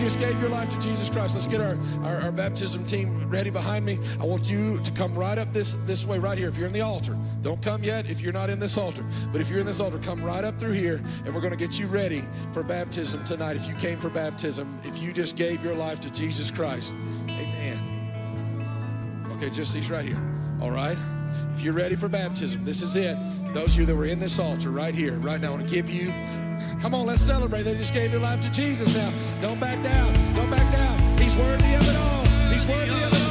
Just gave your life to Jesus Christ, let's get our, our, our baptism team ready behind me. I want you to come right up this, this way, right here. If you're in the altar, don't come yet if you're not in this altar. But if you're in this altar, come right up through here and we're going to get you ready for baptism tonight. If you came for baptism, if you just gave your life to Jesus Christ, amen. Okay, just these right here. All right? If you're ready for baptism, this is it. Those of you that were in this altar right here, right now, I want to give you. Come on, let's celebrate. They just gave their life to Jesus now. Don't back down. Don't back down. He's worthy of it all. He's worthy of it all.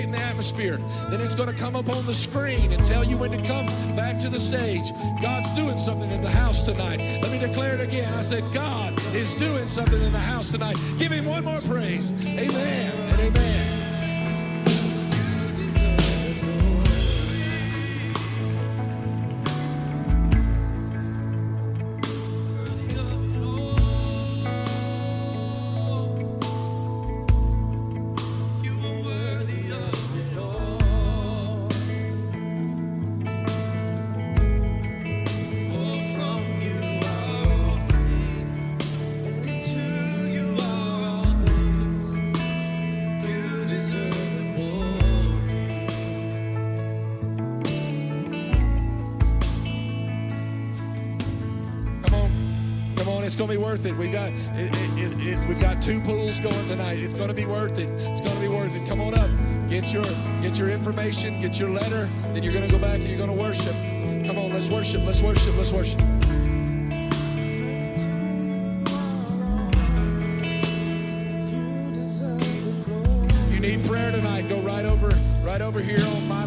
Worship, creating the atmosphere. Then it's going to come up on the screen and tell you when to come back to the stage. God's doing something in the house tonight. Let me declare it again. I said, God is doing something in the house tonight. Give him one more praise. Amen and amen. It's gonna be worth it. We got it, it, we've got two pools going tonight. It's gonna be worth it. It's gonna be worth it. Come on up, get your get your information, get your letter. Then you're gonna go back and you're gonna worship. Come on, let's worship. Let's worship. Let's worship. You need prayer tonight, go right over right over here on my